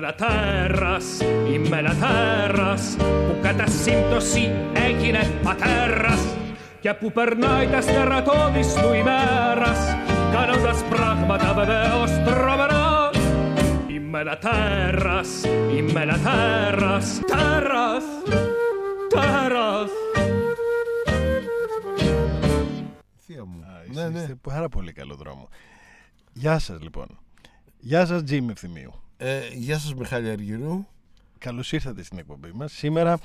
Μελατέρας, η μελατέρας που κατά σύμπτωση έγινε πατέρας και που περνάει τα στερατώδης του ημέρας κάνοντας πράγματα βεβαίως τρομερά η μελατέρας, η μελατέρας τέρας, τέρας Θεία μου. Ναι, ναι, ναι. Είστε πάρα πολύ καλό δρόμο. Γεια σας λοιπόν. Γεια σας Τζίμι Ευθυμίου. Ε, γεια σας Μιχάλη Αργυρού. Καλώς ήρθατε στην εκπομπή μας. Σήμερα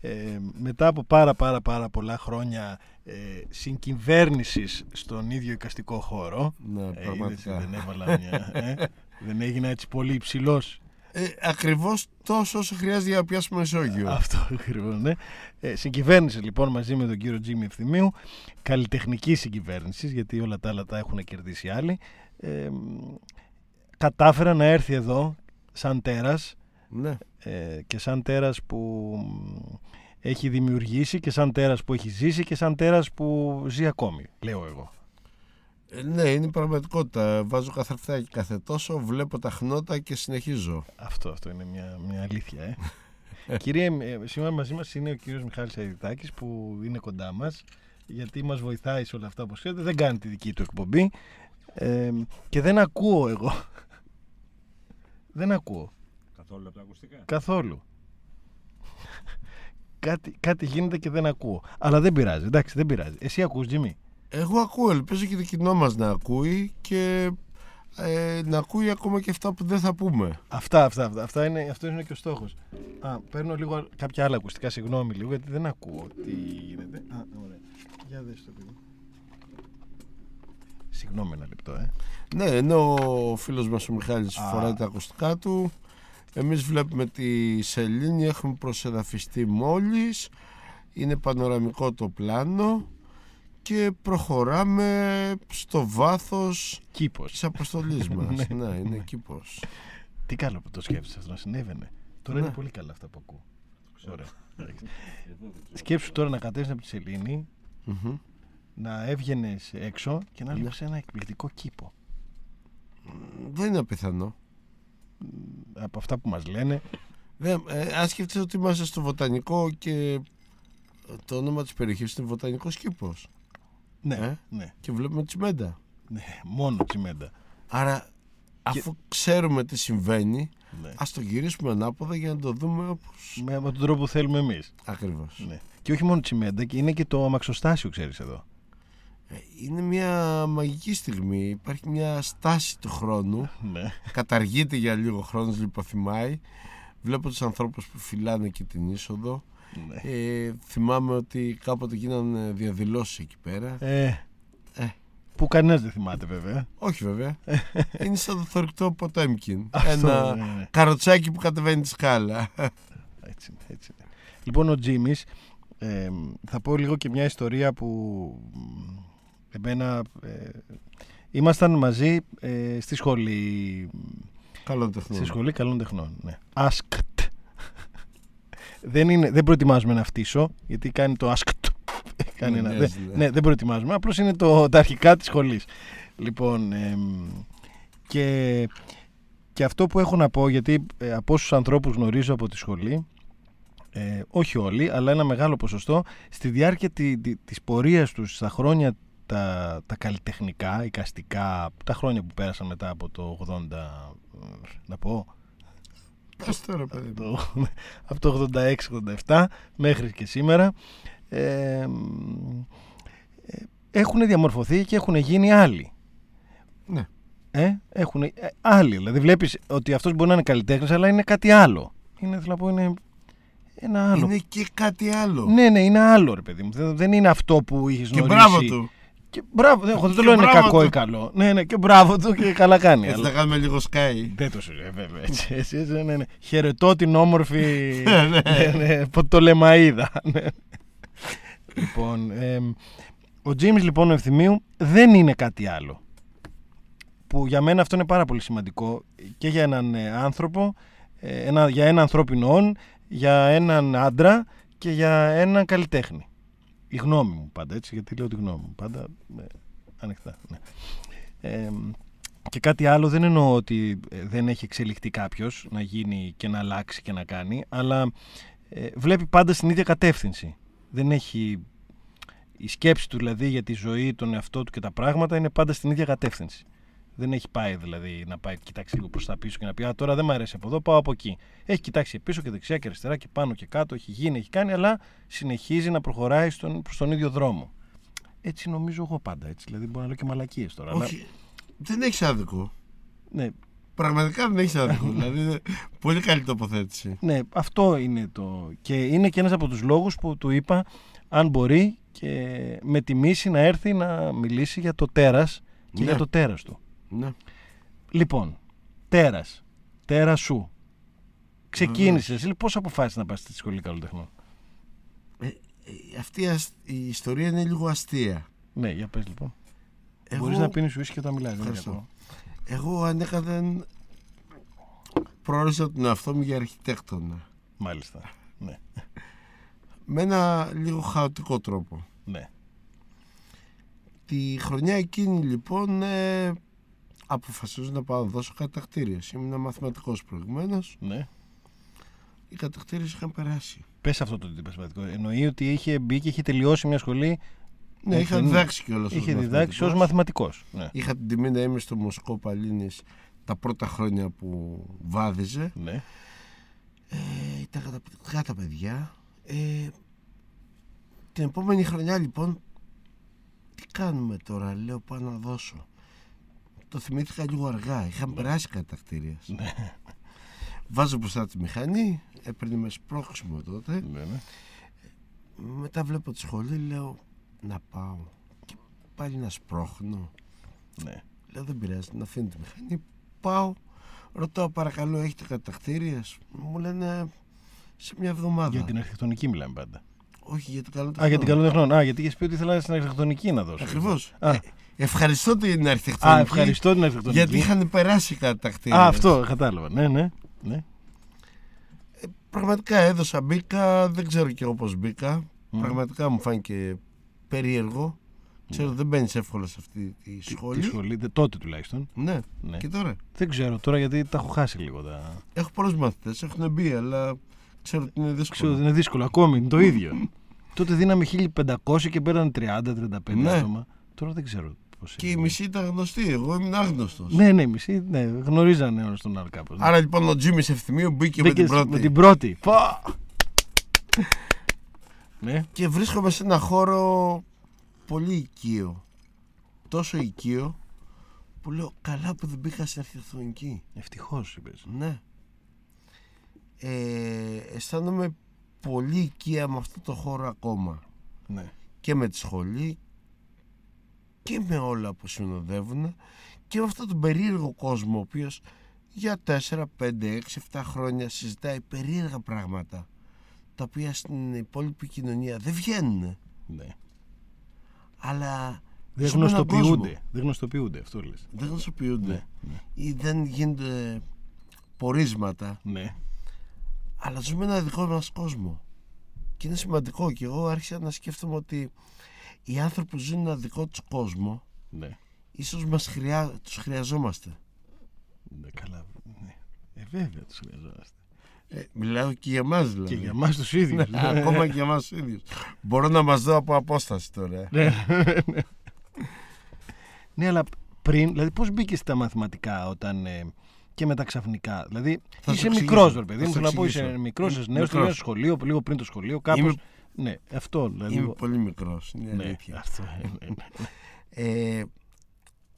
ε, μετά από πάρα πάρα πάρα πολλά χρόνια ε, συγκυβέρνησης στον ίδιο οικαστικό χώρο Ναι, ε, πραγματικά. είδες, δεν έβαλα μια ε, δεν έγινα έτσι πολύ υψηλός Ε, ακριβώς τόσο όσο χρειάζεται για να πιάσουμε Μεσόγειο. αυτό ακριβώς ναι. ε, συγκυβέρνηση λοιπόν μαζί με τον κύριο Τζίμι Ευθυμίου καλλιτεχνική συγκυβέρνηση γιατί όλα τα άλλα τα έχουν κερδίσει άλλοι ε, κατάφερα να έρθει εδώ σαν τέρας Ναι. ε, και σαν τέρας που μ, έχει δημιουργήσει και σαν τέρας που έχει ζήσει και σαν τέρας που ζει ακόμη, λέω εγώ. Ε, ναι, είναι η πραγματικότητα. Βάζω καθρεφτάκι κάθε τόσο, βλέπω τα χνότα και συνεχίζω. Αυτό, αυτό είναι μια, μια αλήθεια. Ε. Κύριε, ε, σήμερα μαζί μας είναι ο κύριος Μιχάλης Αιδητάκης που είναι κοντά μας γιατί μας βοηθάει σε όλα αυτά που ξέρετε. Δεν κάνει τη δική του εκπομπή ε, και δεν ακούω εγώ. Δεν ακούω Καθόλου από τα ακουστικά; καθόλου. κάτι, κάτι γίνεται και δεν ακούω. Αλλά δεν πειράζει, εντάξει, δεν πειράζει. Εσύ ακούς, Τζιμί. Εγώ ακούω, ελπίζω και το κοινό μας να ακούει και ε, να ακούει ακόμα και αυτά που δεν θα πούμε. Αυτά, αυτά, αυτά. αυτά είναι, αυτός είναι και ο στόχος. Α, παίρνω λίγο κάποια άλλα ακουστικά, συγγνώμη λίγο, γιατί δεν ακούω τι γίνεται. Α, ωραία. Για δες το παιδί. Συγγνώμη ένα λεπτό, ε. Ναι, ενώ ο φίλος μας ο Μιχάλης Α. φοράει τα ακουστικά του, εμείς βλέπουμε τη σελήνη, έχουμε προσεδαφιστεί μόλις, είναι πανοραμικό το πλάνο και προχωράμε στο βάθος Κήπος. της αποστολής μας. Ναι, ναι, είναι ναι. κήπος. Τι καλό που το σκέφτεσαι αυτό να συνέβαινε. Τώρα Ναι. είναι πολύ καλά αυτά που ακούω. Ωραία. Εντάξει. Σκέψου τώρα να κατέβεις από τη σελήνη, Μμμ. Να έβγαινες έξω και να Ναι. βλέπεις ένα εκπληκτικό κήπο. Δεν είναι απιθανό. Από αυτά που μας λένε, Δεν, ε, αν σκεφτείτε ότι είμαστε στο βοτανικό και το όνομα της περιοχής είναι βοτανικός κήπος ναι, Ε; ναι, και βλέπουμε τσιμέντα. ναι, μόνο τσιμέντα. Άρα αφού ξέρουμε τι συμβαίνει Ναι. ας το γυρίσουμε ανάποδα για να το δούμε όπως Με, με τον τρόπο που θέλουμε εμείς. ακριβώς. Ναι. Και όχι μόνο τσιμέντα, και είναι και το αμαξοστάσιο, ξέρεις εδώ. Ε, Είναι μια μαγική στιγμή. Υπάρχει μια στάση του χρόνου. Ναι. Καταργείται για λίγο χρόνος, λιποθυμάει. Βλέπω τους ανθρώπους που φυλάνε και την είσοδο. ναι. Ε, θυμάμαι ότι κάποτε γίνανε διαδηλώσεις εκεί πέρα. Ε, Ε. Που κανένας δεν θυμάται βέβαια. Όχι βέβαια. είναι σαν το θορυκτό Ποτέμκιν. Αυτό, Ένα ναι, ναι. καροτσάκι που κατεβαίνει τη σκάλα. Έτσι, είναι, έτσι. είναι. Λοιπόν, ο Τζίμις, ε, θα πω λίγο και μια ιστορία που μ, εμένα... Ε, ήμασταν μαζί ε, στη σχολή, Καλό τεχνό. στη σχολή καλών τεχνών. Ναι. Ασκτ. δεν, είναι, δεν προετοιμάζουμε να φτύσω, γιατί κάνει το ασκτ. κάνει Ναι, ένα, ναι, δεν- ναι. ναι, δεν προετοιμάζουμε. Απλώς είναι το, τα αρχικά της σχολής. Λοιπόν, εμ, και, και αυτό που έχω να πω, γιατί ε, από όσους ανθρώπους γνωρίζω από τη σχολή, ε, όχι όλοι, αλλά ένα μεγάλο ποσοστό, στη διάρκεια τη, τη- της πορείας τους στα χρόνια τα, τα καλλιτεχνικά, οικαστικά, τα χρόνια που πέρασαν μετά από το 80, ε, να πω, Πες τώρα, παιδί μου. το, από το 86-87 μέχρι και σήμερα ε, μ, ε, έχουν διαμορφωθεί και έχουν γίνει άλλοι. Ναι. Ε, έχουν ε, άλλοι. Δηλαδή βλέπεις ότι αυτός μπορεί να είναι καλλιτέχνης αλλά είναι κάτι άλλο. Είναι, θέλω να πω, είναι ένα άλλο. Είναι και κάτι άλλο. Ναι, ναι, είναι άλλο ρε παιδί μου. Δεν, δεν είναι αυτό που είχες και γνωρίσει. μπράβο του. Και μπράβο, δεν, δεν το Και λέω είναι μπράβο κακό του. ή καλό. Ναι, ναι, και μπράβο του και καλά κάνει. Έτσι αλλά- θα κάνουμε λίγο σκάι. δεν το συζητώ, βέβαια. Έτσι, έτσι, έτσι, ναι, ναι. Χαιρετώ την όμορφη Ναι. ναι, ναι, Ποτολεμαίδα. ναι. λοιπόν, εμ, ο Τζίμις λοιπόν ο Ευθυμίου δεν είναι κάτι άλλο. Που για μένα αυτό είναι πάρα πολύ σημαντικό και για έναν ε, άνθρωπο, ε, ένα, για ένα ανθρώπινο όν, για έναν άντρα και για έναν καλλιτέχνη. Η γνώμη μου πάντα έτσι, γιατί λέω τη γνώμη μου πάντα ε, ανοιχτά. Ναι. Ε, Και κάτι άλλο δεν εννοώ ότι ε, δεν έχει εξελιχθεί κάποιος να γίνει και να αλλάξει και να κάνει, αλλά ε, βλέπει πάντα στην ίδια κατεύθυνση. Δεν έχει. Η σκέψη του δηλαδή για τη ζωή, τον εαυτό του και τα πράγματα είναι πάντα στην ίδια κατεύθυνση. Δεν έχει πάει δηλαδή να πάει κοιτάξει λίγο προς τα πίσω και να πει Α, τώρα δεν μου αρέσει από εδώ, πάω από εκεί. Έχει κοιτάξει πίσω και δεξιά και αριστερά και πάνω και κάτω, έχει γίνει, έχει κάνει, αλλά συνεχίζει να προχωράει στον, προς τον ίδιο δρόμο. Έτσι νομίζω εγώ πάντα. Έτσι, δηλαδή μπορώ να λέω και μαλακίες τώρα. αλλά- Όχι, δεν έχεις άδικο. ναι, Πραγματικά δεν έχεις άδικο. δηλαδή, είναι πολύ καλή τοποθέτηση. Ναι, αυτό είναι το. Και είναι και ένας από τους λόγους που του είπα αν μπορεί και με τιμήσει να έρθει να μιλήσει για το τέρας και Ναι. για το τέρας του. Ναι. Λοιπόν, τέρας, τέρα σου. Ξεκίνησες, λοιπόν, πώς αποφάσισες να πας στη σχολή καλλιτεχνών; Ε, ε, αυτή η ασ- η ιστορία είναι λίγο αστεία. Ναι, για πες λοιπόν. Εγώ, Μπορείς να πίνεις ουίσκι όταν μιλάς. δεν είναι Ευχαριστώ. κακό. εγώ ανέκαθεν προόρισα τον εαυτό μου για αρχιτέκτονα. Μάλιστα. Ναι, Με ένα λίγο χαοτικό τρόπο. ναι. Τη χρονιά εκείνη λοιπόν ε, αποφασίζω να πάω να δώσω κατακτήριες. Ήμουν μαθηματικός προηγουμένως. ναι. Οι κατακτήριες είχαν περάσει. Πες αυτό το τυπασματικό. Εννοεί ότι είχε μπει και είχε τελειώσει μια σχολή. Ναι, Ε, είχα δεν- διδάξει κιόλας ως Είχε διδάξει ως μαθηματικός. μαθηματικός. Ναι. Είχα την τιμή να είμαι στο Μοσκό Παλίνης τα πρώτα χρόνια που βάδιζε. ναι. Ε, ήταν καταπληκτικά τα παιδιά. Ε, την επόμενη χρονιά λοιπόν, τι κάνουμε τώρα, λέω πάω να δώσω. Το θυμήθηκα λίγο αργά, είχαν περάσει κατακτήριες. Ναι. Βάζω μπροστά τη μηχανή, έπαιρνε με σπρώξιμο τότε. ναι, ναι. Μετά βλέπω τη σχολή, λέω να πάω. Και πάλι να σπρώχνω. ναι. Λέω δεν πειράζει, να αφήνω τη μηχανή. Πάω, ρωτάω παρακαλώ, έχετε κατακτήριες. Μου λένε σε μια εβδομάδα. Για την αρχιτεκτονική μιλάμε πάντα. Όχι για την καλό Α, για την καλοτεχνών. Α, γιατί είχες πει ότι ήθελα στην αρχιτεκτονική να δώσω. Ακριβώς. Α. ευχαριστώ την αρχιτεκτονική. Α, ευχαριστώ την αρχιτεκτονική. Γιατί είχαν περάσει κατακτήριες. Α, αυτό κατάλαβα. Ναι, ναι. ναι. Πραγματικά έδωσα, μπήκα, δεν ξέρω και εγώ πώς μπήκα. Μμ. Πραγματικά μου φάνηκε περίεργο. Ξέρω δεν μπαίνεις εύκολα σε αυτή τη Τι- σχολή. Τη σχολή, δε- τότε τουλάχιστον. Ναι. Ναι. και τώρα; Δεν ξέρω τώρα γιατί τα έχω χάσει λίγο. Τα... Έχω πολλούς μαθητές, έχουν μπει, αλλά ξέρω ότι είναι δύσκολο. Ξέρω ότι είναι δύσκολο ακόμη, είναι το ίδιο. τότε δίναμε 1500 και πέραν 30-35 Ναι. άτομα. Τώρα δεν ξέρω πώ Και η μισή ήταν γνωστή, εγώ ήμουν άγνωστος. Ναι, ναι, μισή, ναι, γνωρίζανε ένα τον άλλο κάπως. ναι. Άρα λοιπόν ο Τζίμις Ευθυμίου μπήκε με την Μπήκες πρώτη. Με την πρώτη. Πα! ναι, Και βρίσκομαι σε ένα χώρο πολύ οικείο. Τόσο οικείο που λέω καλά που δεν μπήκα στην αρχιτεκτονική. ευτυχώς είπες. Ναι. Ε, αισθάνομαι πολύ οικία με αυτό το χώρο ακόμα. Ναι. Και με τη σχολή και με όλα που συνοδεύουν και με αυτόν τον περίεργο κόσμο ο οποίος για 4, 5, 6, 7 χρόνια συζητάει περίεργα πράγματα τα οποία στην υπόλοιπη κοινωνία δεν βγαίνουν ναι. αλλά Δεν ζούμε έναν κόσμο. γνωστοποιούνται. Δεν γνωστοποιούνται, αυτό λες. δεν γνωστοποιούνται Ναι, ναι. ή δεν γίνονται πορίσματα ναι. αλλά ζούμε ένα δικό μας κόσμο και είναι σημαντικό και εγώ άρχισα να σκέφτομαι ότι οι άνθρωποι που ζουν ένα δικό τους κόσμο ναι. ίσως μας χρειά, τους χρειαζόμαστε Ναι, καλά. Ναι. Ε, βέβαια τους χρειαζόμαστε. ε, μιλάω και για μας δηλαδή Και για εμάς τους ίδιους. Ναι, ακόμα και για μας τους ίδιους μπορώ να μας δω από απόσταση τώρα ναι, ναι. ναι, αλλά πριν, δηλαδή πώς μπήκε στα μαθηματικά όταν ε, και μετά ξαφνικά; Δηλαδή Θα είσαι σου εξηγήσω. μικρός ρε παιδί Θα μου, σου θέλω να πω εξηγήσω. είσαι μικρός, είσαι Είμαι νέος, μικρός. τελειώνεις σχολείο, λίγο πριν το σχολείο, κάπως. Είμαι- Ναι, αυτό δηλαδή. είμαι πολύ μικρός είναι ναι, αλήθεια αυτό, ε, ναι, ναι. ε,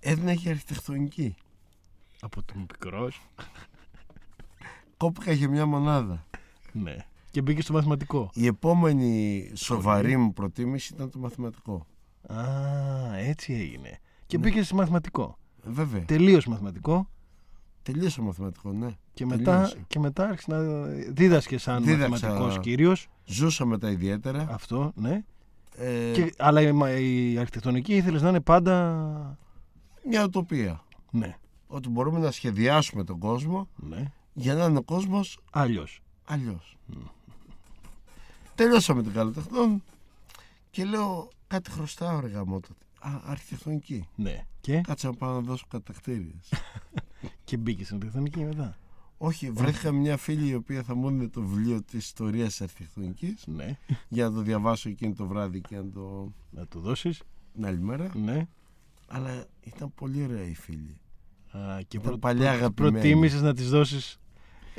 έδινα και αρχιτεκτονική Από το μικρός, κόπηκα για μια μονάδα ναι. Και μπήκε στο μαθηματικό. η επόμενη σοβαρή μου προτίμηση ήταν το μαθηματικό Α, έτσι έγινε. Και Ναι. μπήκες στο μαθηματικό. βέβαια Τελείωσε μαθηματικό τελείωσα μαθηματικός ναι και μετά, Τελείωσε. και μετά άρχισε να δίδασκε σαν Δίδαξα. μαθηματικός κύριος. ζούσα με τα ιδιαίτερα Αυτό, ναι. ε, Και, αλλά η, μα- η αρχιτεκτονική ήθελες να είναι πάντα... μια ουτοπία Ναι, ότι μπορούμε να σχεδιάσουμε τον κόσμο ναι. για να είναι ο κόσμος Αλλιώς. αλλιώς. Τελειώσαμε την καλλιτεχνών και λέω κάτι χρωστάω ρε γαμότο. Α, αρχιτεκτονική. Ναι. Και, Κάτσε να πάω να δώσω κατακτήριες. και μπήκε στην αρχιτεκτονική μετά. Όχι, βρέθηκα μια φίλη η οποία θα μου έδινε το βιβλίο της ιστορίας της αρχιτεκτονικής Ναι. για να το διαβάσω εκείνο το βράδυ και να το... Να του δώσεις. την άλλη μέρα. Ναι. Αλλά ήταν πολύ ωραία η φίλη. Α, και Ήταν προ, παλιά προ, αγαπημένη. προτίμησες να της δώσεις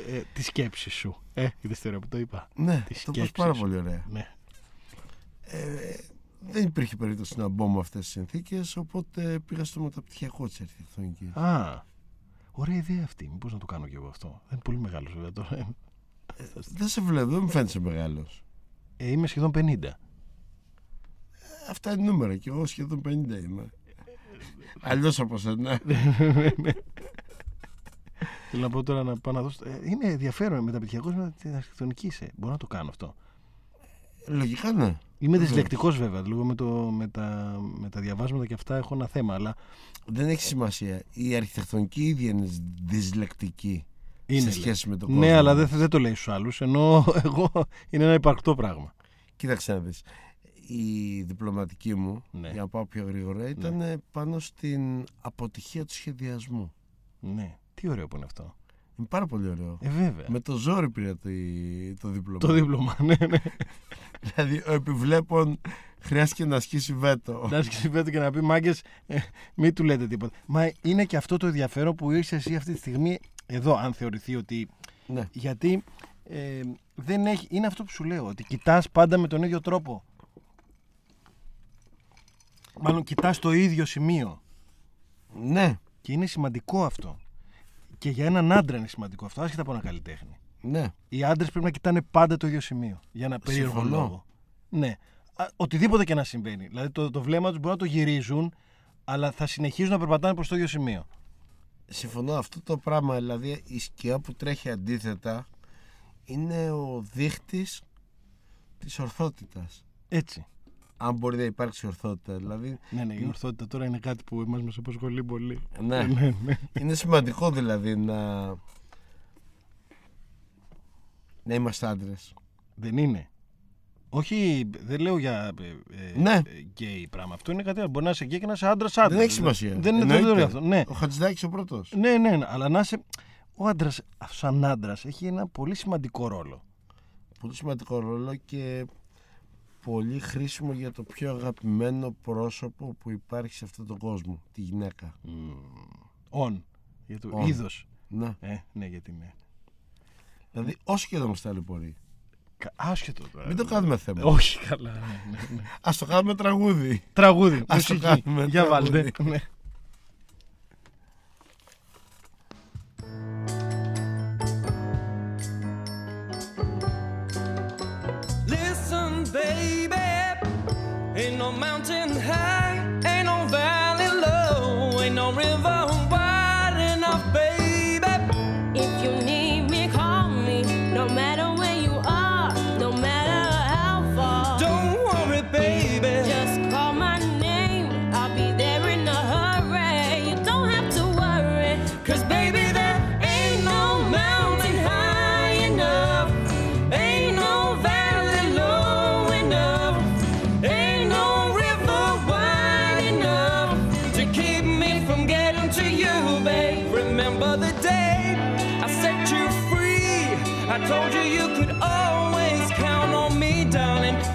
ε, τη σκέψη σου. Ε, είδες τώρα που το είπα. Ναι, Τη το πω σκέψη πάρα σου. πολύ ωραία. Ναι. Ε, δεν υπήρχε περίπτωση να μπω με αυτές τις συνθήκες, οπότε πήγα στο μεταπτυχιακό της αρχιτεκτονικής. Α, ωραία ιδέα αυτή. Μήπως να το κάνω κι εγώ αυτό. Δεν είναι πολύ μεγάλος βέβαια τώρα. Δεν σε βλέπω, δεν μου φαίνεσαι μεγάλος. Ε, είμαι σχεδόν 50. Ε, Αυτά είναι νούμερα και εγώ σχεδόν 50 είμαι. Αλλιώς από σένα. Θέλω να πω τώρα να πάω να δώσω. Ε, είναι ενδιαφέρον μεταπτυχιακός με την αρχιτεκτονική είσαι. Μπορώ να το κάνω αυτό. Λογικά ναι. Είμαι Βεβαίως. δυσλεκτικός βέβαια. Λίγο με, το, με, τα, με τα διαβάσματα και αυτά έχω ένα θέμα. Αλλά Δεν έχει σημασία. Η αρχιτεκτονική ίδια είναι δυσλεκτική είναι. σε λέει. σχέση με τον κόσμο. ναι, αλλά δεν, δεν το λέει στους άλλους. Ενώ εγώ είναι ένα υπαρκτό πράγμα. Κοίταξε να δεις. Η διπλωματική μου, Ναι. για να πάω πιο γρήγορα, ήταν πάνω στην αποτυχία του σχεδιασμού. Ναι. Τι ωραίο που είναι αυτό. Είναι πάρα πολύ ωραίο. Ε, βέβαια. Με το ζόρι πήρα το, το δίπλωμα. Το δίπλωμα, ναι, ναι. Δηλαδή, ο επιβλέπων χρειάστηκε να ασκήσει βέτο. να ασκήσει πέτω και να πει μάγκες, μην του λέτε τίποτα. Μα είναι και αυτό το ενδιαφέρον που είσαι εσύ αυτή τη στιγμή εδώ, αν θεωρηθεί ότι. ναι. Γιατί ε, δεν έχει. Είναι αυτό που σου λέω, ότι κοιτάς πάντα με τον ίδιο τρόπο. Μάλλον κοιτάς το ίδιο σημείο. ναι, Και είναι σημαντικό αυτό. Και για έναν άντρα είναι σημαντικό αυτό, άσχετα από ένα καλλιτέχνη. ναι. Οι άντρες πρέπει να κοιτάνε πάντα το ίδιο σημείο. Για ένα περίεργο Συμφωνώ. λόγο. Ναι. Α, οτιδήποτε και να συμβαίνει. Δηλαδή το, το βλέμμα τους μπορεί να το γυρίζουν, αλλά θα συνεχίζουν να περπατάνε προς το ίδιο σημείο. Συμφωνώ αυτό το πράγμα, δηλαδή η σκιά που τρέχει αντίθετα είναι ο δείχτης της ορθότητας. Έτσι. Αν μπορεί να υπάρξει ορθότητα, δηλαδή Ναι, ναι, η ορθότητα τώρα είναι κάτι που εμάς μας απασχολεί πολύ. ναι, ναι, ναι. είναι σημαντικό δηλαδή να να είμαστε άντρες. Δεν είναι. Όχι, δεν λέω για ε, ε, Ναι. ε, γκέι πράγμα. Αυτό είναι κάτι άλλο. Μπορεί να είσαι γκέι και να είσαι άντρας άντρας. Δεν έχει σημασία. Δεν είναι Εννοείται. δεν λέω αυτό. Ναι. Ο Χατζηδάκης ο πρώτος. ναι, ναι, ναι. Αλλά να είσαι. Ο άντρας, σαν άντρας, έχει ένα πολύ σημαντικό ρόλο. Πολύ σημαντικό ρόλο και πολύ χρήσιμο για το πιο αγαπημένο πρόσωπο που υπάρχει σε αυτόν τον κόσμο, τη γυναίκα. Ον. Για το On. είδος. Να. Ε, ναι, γιατί ναι. Δηλαδή, όσο και να μας ταλαιπωρεί. Κα- Άσχετο τώρα. Μην το κάνουμε θέμα. Όχι καλά. ναι, ναι, ναι. Ας το κάνουμε τραγούδι. Τραγούδι. Ας το μουσική. κάνουμε Για τραγούδι. βάλτε.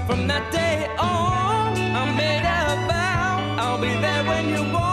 From that day on, I made a vow I'll be there when you want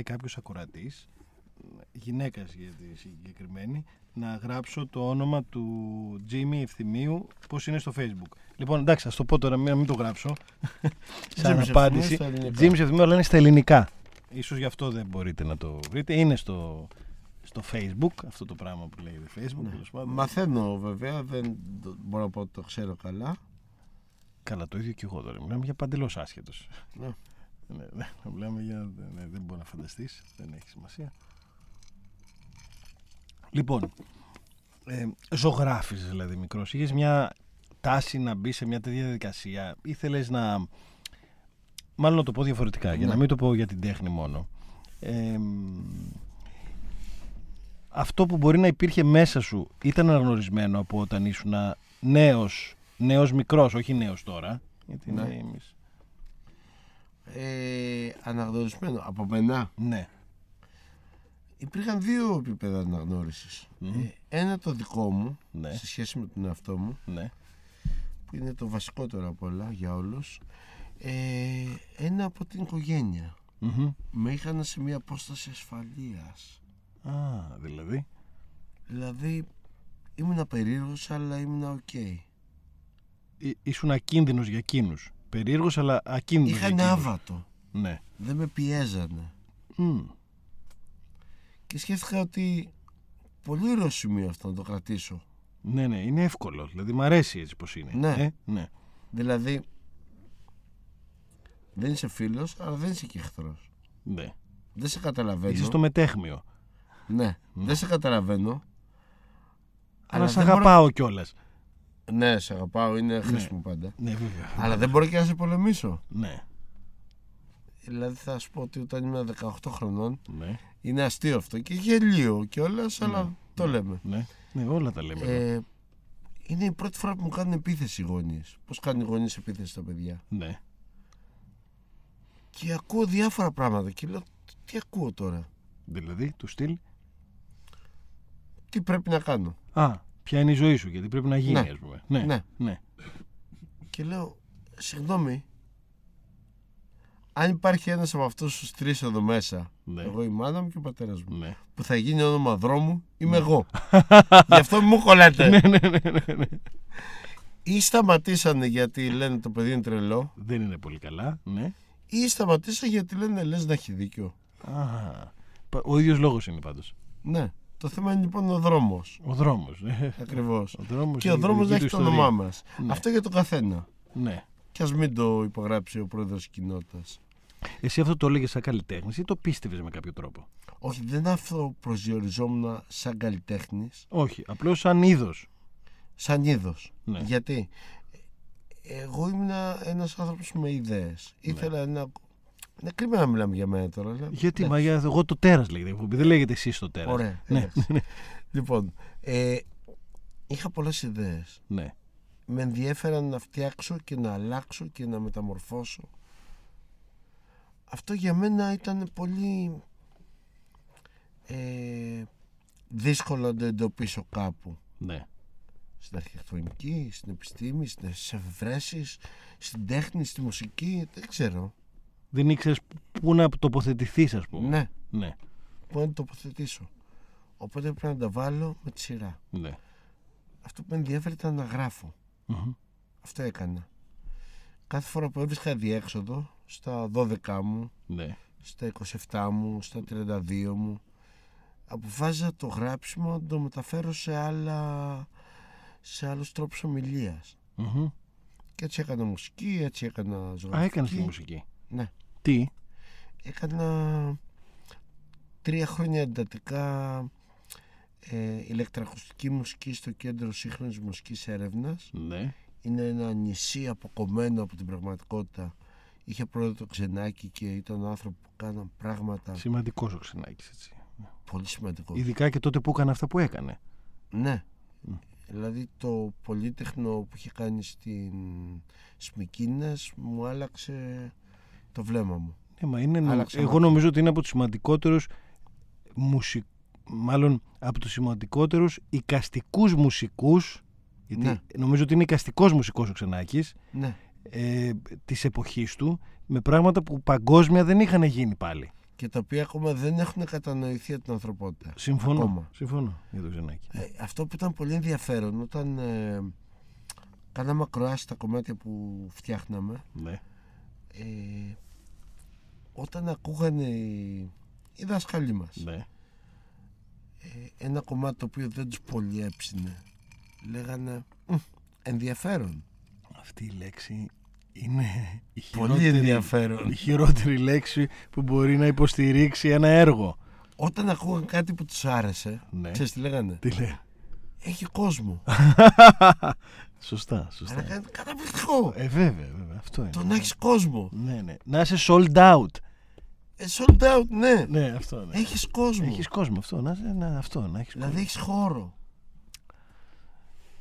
γιατί μου ζητάει κάποιος ακροατής γυναίκας για τη συγκεκριμένη να γράψω το όνομα του Τζίμι Ευθυμίου πώς είναι στο facebook λοιπόν εντάξει θα το πω τώρα μην, μην το γράψω σαν Τζίμις απάντηση Ευθυμίου στα ελληνικά. Τζίμι Ευθυμίου αλλά είναι στα ελληνικά ίσως γι' αυτό δεν μπορείτε να το βρείτε είναι στο, στο facebook αυτό το πράγμα που λέγεται facebook Ναι. τέλος πάντων. Μαθαίνω βέβαια, δεν το- μπορώ να πω ότι το ξέρω καλά. Καλά, το ίδιο και εγώ τώρα. Μιλάμε για παντελώς άσχετος. Ναι. Ναι, ναι, μιλάμε για. Ναι, δεν μπορεί να φανταστείς. Δεν έχει σημασία. Λοιπόν, ε, ζωγράφει δηλαδή μικρός. Είχες μια τάση να μπεις σε μια τέτοια διαδικασία. Ήθελες να. Μάλλον να το πω διαφορετικά, για να Ναι. μην το πω για την τέχνη μόνο. Ε, αυτό που μπορεί να υπήρχε μέσα σου ήταν αναγνωρισμένο από όταν ήσουν νέος, νέος μικρός, όχι νέος τώρα. Γιατί Ναι. ναι. εμείς. Ε, αναγνωρισμένο από μένα; Ναι. Υπήρχαν δύο επίπεδα αναγνώρισης. Μμμ. Ε, ένα το δικό μου, Ναι. σε σχέση με τον εαυτό μου, Ναι. που είναι το βασικότερο απ' όλα για όλους. Ε, ένα από την οικογένεια. Μμμ. Με είχαν σε μια απόσταση ασφαλείας. Α, δηλαδή; Δηλαδή, ήμουν περίεργος, αλλά ήμουν οκ. Εί- Ήσουν ακίνδυνος για εκείνους. Περίεργος αλλά ακίνδυνος Είχα για ένα εκείνους. άβατο. Ναι. Δεν με πιέζανε. Μμ. Και σκέφτηκα ότι πολύ ωραίο σημείο αυτό να το κρατήσω. Ναι, ναι, είναι εύκολο. Δηλαδή μ' αρέσει έτσι πως είναι. Ναι. Ε, ναι. Δηλαδή, δεν είσαι φίλος, αλλά δεν είσαι και εχθρός. ναι. Δεν σε καταλαβαίνω. Είσαι στο μετέχμιο. Ναι, δεν σε καταλαβαίνω. Αλλά, σε δεν μπορώ- αγαπάω κιόλας. Ναι, σε αγαπάω, είναι χρήσιμο πάντα. Ναι, βέβαια. Αλλά δεν μπορώ και να σε πολεμήσω. Ναι. Δηλαδή θα σου πω ότι όταν ήμουν 18 χρονών Ναι. είναι αστείο αυτό και γελίο κιόλας, αλλά το λέμε. Ναι. ναι, όλα τα λέμε. εδώ. Ε, είναι η πρώτη φορά που μου κάνουν επίθεση οι γονείς. Πώς κάνουν οι γονείς επίθεση στα παιδιά. Ναι. Και ακούω διάφορα πράγματα και λέω, τι ακούω τώρα, Δηλαδή, του στυλ; τι πρέπει να κάνω; Α, ποια είναι η ζωή σου, γιατί πρέπει να γίνει, Ναι. ας πούμε. Ναι. Ναι. ναι. Και λέω, συγγνώμη, αν υπάρχει ένας από αυτούς τους τρεις εδώ μέσα, Ναι. εγώ η μάνα μου και ο πατέρας μου, Ναι. που θα γίνει όνομα δρόμου, είμαι εγώ. Γι' αυτό μου κολλάτε. ναι, ναι, ναι, ναι, ναι. Ή σταματήσανε γιατί λένε το παιδί είναι τρελό, Δεν είναι πολύ καλά. Ναι. ή σταματήσανε γιατί λένε λες να έχει δίκιο. Α, πα- ο ίδιος λόγος είναι πάντως. Ναι. Το θέμα είναι λοιπόν ο δρόμος. Ο δρόμος. ναι. Ακριβώς. Ο δρόμος Και ο είναι η δρόμος να δική έχει του το ιστορία. όνομά μας. Ναι. Αυτό για τον καθένα. Ναι. Κι ας μην το υπογράψει ο πρόεδρος της κοινότητας. Εσύ αυτό το έλεγες σαν καλλιτέχνης ή το πίστευες με κάποιο τρόπο; Όχι, δεν αυτό προσδιοριζόμουν σαν καλλιτέχνης, Όχι, απλώς σαν είδος. σαν είδος. Ναι. Γιατί; Εγώ ήμουν ένας άνθρωπος με ιδέες. Ναι. Ήθελα να... Είναι κρίμα να μιλάμε για μένα τώρα. αλλά- Γιατί, Ναι. μα για, εγώ το τέρας λέγεται. η εκπομπή, Δεν λέγεται εσύ το τέρας. Ωραία. Ναι, εντάξει. λοιπόν, ε, είχα πολλές ιδέες. ναι. Με ενδιέφεραν να φτιάξω και να αλλάξω και να μεταμορφώσω. Αυτό για μένα ήταν πολύ ε, δύσκολο να το εντοπίσω κάπου. ναι. Στην αρχιτεκτονική, στην επιστήμη, στις εφευρέσεις, στην τέχνη, στη μουσική, δεν ξέρω. Δεν ήξερες πού να τοποθετηθείς, ας πούμε. Ναι, Ναι. πού να το τοποθετήσω. Οπότε πρέπει να τα βάλω με τη σειρά. ναι. Αυτό που με ενδιαφέρει ήταν να γράφω. Μμμ. Αυτό έκανα. Κάθε φορά που έβρισκα διέξοδο, στα 12 μου, ναι. στα 27 μου, στα 32 μου, αποφάσισα το γράψιμο να το μεταφέρω σε, άλλα, σε άλλους τρόπους ομιλίας. Μμμ. Και έτσι έκανα μουσική, έτσι έκανα ζωγραφική. Α, έκανες τη μουσική. Ναι. Τι; Έκανα τρία χρόνια εντατικά ε, ηλεκτροακουστική μουσική στο Κέντρο Σύγχρονης Μουσικής Έρευνας. Ναι. Είναι ένα νησί αποκομμένο από την πραγματικότητα. Είχε πρόεδρο το Ξενάκη και ήταν άνθρωποι που κάναν πράγματα Σημαντικός ο Ξενάκης, έτσι. πολύ σημαντικός. Ειδικά και τότε που έκανε αυτά που έκανε. Ναι. Μμ. Δηλαδή το πολύτεχνο που είχε κάνει στην Σμικίνες μου άλλαξε το βλέμμα μου. Ναι, μα είναι, νο- Άλλαξε εγώ μάτια. νομίζω ότι είναι από τους σημαντικότερους μουσικ... μάλλον από τους σημαντικότερους οικαστικούς μουσικούς γιατί Ναι. νομίζω ότι είναι οικαστικός μουσικός ο Ξενάκης Ναι. ε, της εποχής του με πράγματα που παγκόσμια δεν είχαν γίνει πάλι. και τα οποία ακόμα δεν έχουν κατανοηθεί από την ανθρωπότητα. Συμφωνώ. Ακόμα. Συμφωνώ για το Ξενάκη. Ε, αυτό που ήταν πολύ ενδιαφέρον όταν ε, κάναμε ακροάσεις τα κομμάτια που φτιάχναμε Ναι. Ε, όταν ακούγανε οι, οι δάσκαλοι μας ναι. ε, ένα κομμάτι το οποίο δεν τους πολύ έψινε λέγανε «Μμ, ενδιαφέρον Αυτή η λέξη είναι η πολύ χειρότερη, ενδιαφέρον η χειρότερη λέξη που μπορεί να υποστηρίξει ένα έργο. όταν ακούγαν κάτι που τους άρεσε Ναι. ξέρεις τι λέγανε; Τι λέει. έχει κόσμο Σωστά, σωστά. λέγανε καταπληκτικό Ε, βέβαια, βέβαια. Αυτό είναι. το να έχεις κόσμο Ναι, ναι. Να είσαι sold out. ε, sold out ναι, Ναι, αυτό. Ναι. έχεις κόσμο Έχεις κόσμο αυτό. Να, είσαι- να, αυτό, να έχεις δηλαδή κόσμο. έχεις χώρο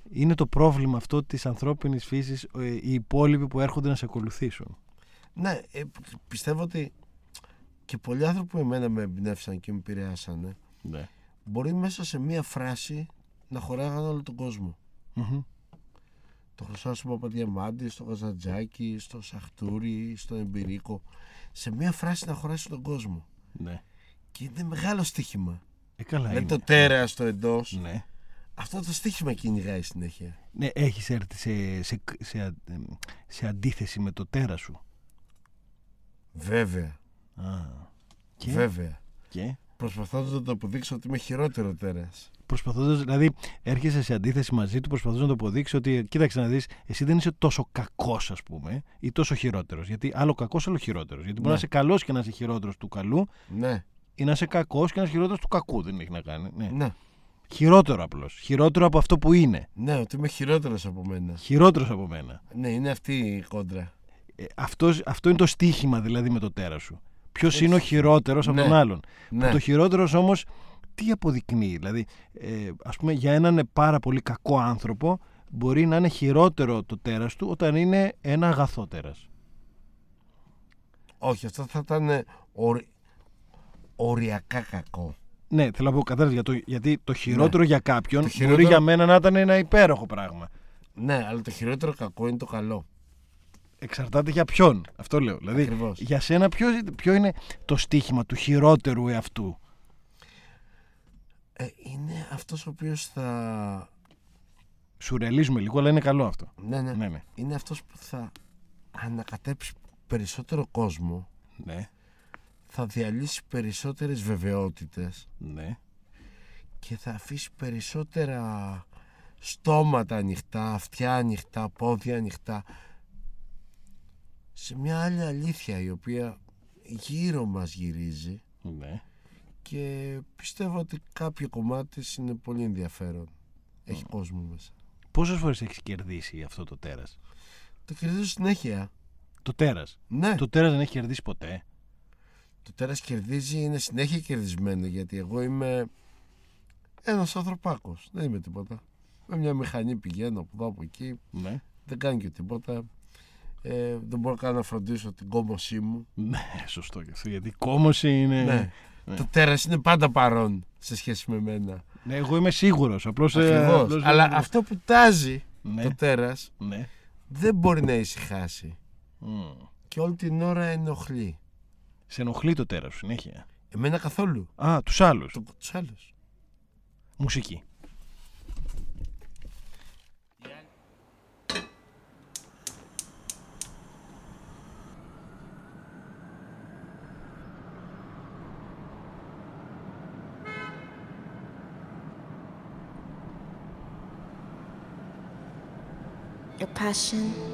Είναι το πρόβλημα αυτό της ανθρώπινης φύσης ε, οι υπόλοιποι που έρχονται να σε ακολουθήσουν. Ναι, ε, πιστεύω ότι και πολλοί άνθρωποι που εμένα με εμπνεύσαν και με επηρεάσανε Ναι. μπορεί μέσα σε μία φράση να χωράγανε όλο τον κόσμο. Μμμ. Το Χρυσάσου Παπαδιαμάντη, στο Γαζαντζάκι, στο Σαχτούρι, στο Εμπειρίκο. Σε μία φράση να χωράσει τον κόσμο. Ναι. Και είναι μεγάλο στοίχημα. Ε, καλά Με είναι. το τέρα στο εντός. Ναι. Αυτό το στοίχημα κυνηγάει συνέχεια. Ναι, έχεις έρθει σε, σε, σε, α- εμ, σε αντίθεση με το τέρα σου. Βέβαια. Α, και, Βέβαια. και; Προσπαθώντας να το αποδείξω ότι είμαι χειρότερο τέρας. Προσπαθώντας, δηλαδή έρχεσαι σε αντίθεση μαζί του προσπαθώντας να το αποδείξει ότι κοίταξε να δεις εσύ δεν είσαι τόσο κακός ας πούμε ή τόσο χειρότερος γιατί άλλο κακός άλλο χειρότερος γιατί μπορεί Ναι. να είσαι καλός και να είσαι χειρότερος του καλού Ναι, ή να είσαι κακός και να είσαι χειρότερος του κακού δεν έχει να κάνει ναι. ναι. χειρότερο απλώς χειρότερο από αυτό που είναι Ναι, ότι είμαι χειρότερος από μένα. χειρότερος από μένα Ναι, είναι αυτή η κόντρα. ε, αυτός, αυτό είναι το στίχημα δηλαδή με το τέρα σου Ποιος είναι ο χειρότερος από Ναι. τον άλλον Ναι, Που το χειρότερος όμως τι αποδεικνύει δηλαδή ε, ας πούμε για έναν πάρα πολύ κακό άνθρωπο μπορεί να είναι χειρότερο το τέρας του όταν είναι ένα αγαθό τέρας όχι, αυτό θα ήταν ε, ορι- οριακά κακό. ναι θέλω να πω κατάλαβες για το, γιατί το χειρότερο για κάποιον Ναι. Το μπορεί χειρότερο- για μένα να ήταν ένα υπέροχο πράγμα Ναι, αλλά το χειρότερο κακό είναι το καλό. εξαρτάται για ποιον αυτό λέω δηλαδή Ακριβώς. για σένα ποιος, ποιο είναι το στίχημα του χειρότερου εαυτού; Ε, είναι αυτός ο οποίος θα... σουρεαλίζουμε λίγο αλλά είναι καλό αυτό. Ναι, ναι, ναι ναι, Είναι αυτός που θα ανακατέψει περισσότερο κόσμο, ναι, θα διαλύσει περισσότερες βεβαιότητες. Ναι. και θα αφήσει περισσότερα στόματα ανοιχτά, αυτιά ανοιχτά, πόδια ανοιχτά. Σε μια άλλη αλήθεια η οποία γύρω μας γυρίζει. Ναι. Και πιστεύω ότι κάποιο κομμάτι της είναι πολύ ενδιαφέρον. Έχει κόσμο μέσα. Πόσες φορές έχεις κερδίσει αυτό το τέρας; Το κερδίζω συνέχεια. Το τέρας; Ναι, το, Το τέρας δεν έχει κερδίσει ποτέ; Το τέρας κερδίζει, είναι συνέχεια κερδισμένο γιατί εγώ είμαι ένας ανθρωπάκος. Δεν είμαι τίποτα. Με μια μηχανή πηγαίνω από εδώ από εκεί, Ναι. δεν κάνει και τίποτα. Ε, δεν μπορώ καν να φροντίσω την κόμωσή μου. Ναι, σωστό και αυτό. Γιατί η κόμωση είναι. ναι. ναι. Το τέρας είναι πάντα παρόν σε σχέση με μένα. Ναι, εγώ είμαι σίγουρος. Απλώς. Ακριβώς. Αλλά αυτό που τάζει Ναι, το τέρας ναι. δεν μπορεί να ησυχάσει. Μμ. Και όλη την ώρα ενοχλεί. Σε ενοχλεί το τέρας σου συνέχεια. Εμένα καθόλου. Α, τους άλλους. Το, τους άλλους. Μουσική. passion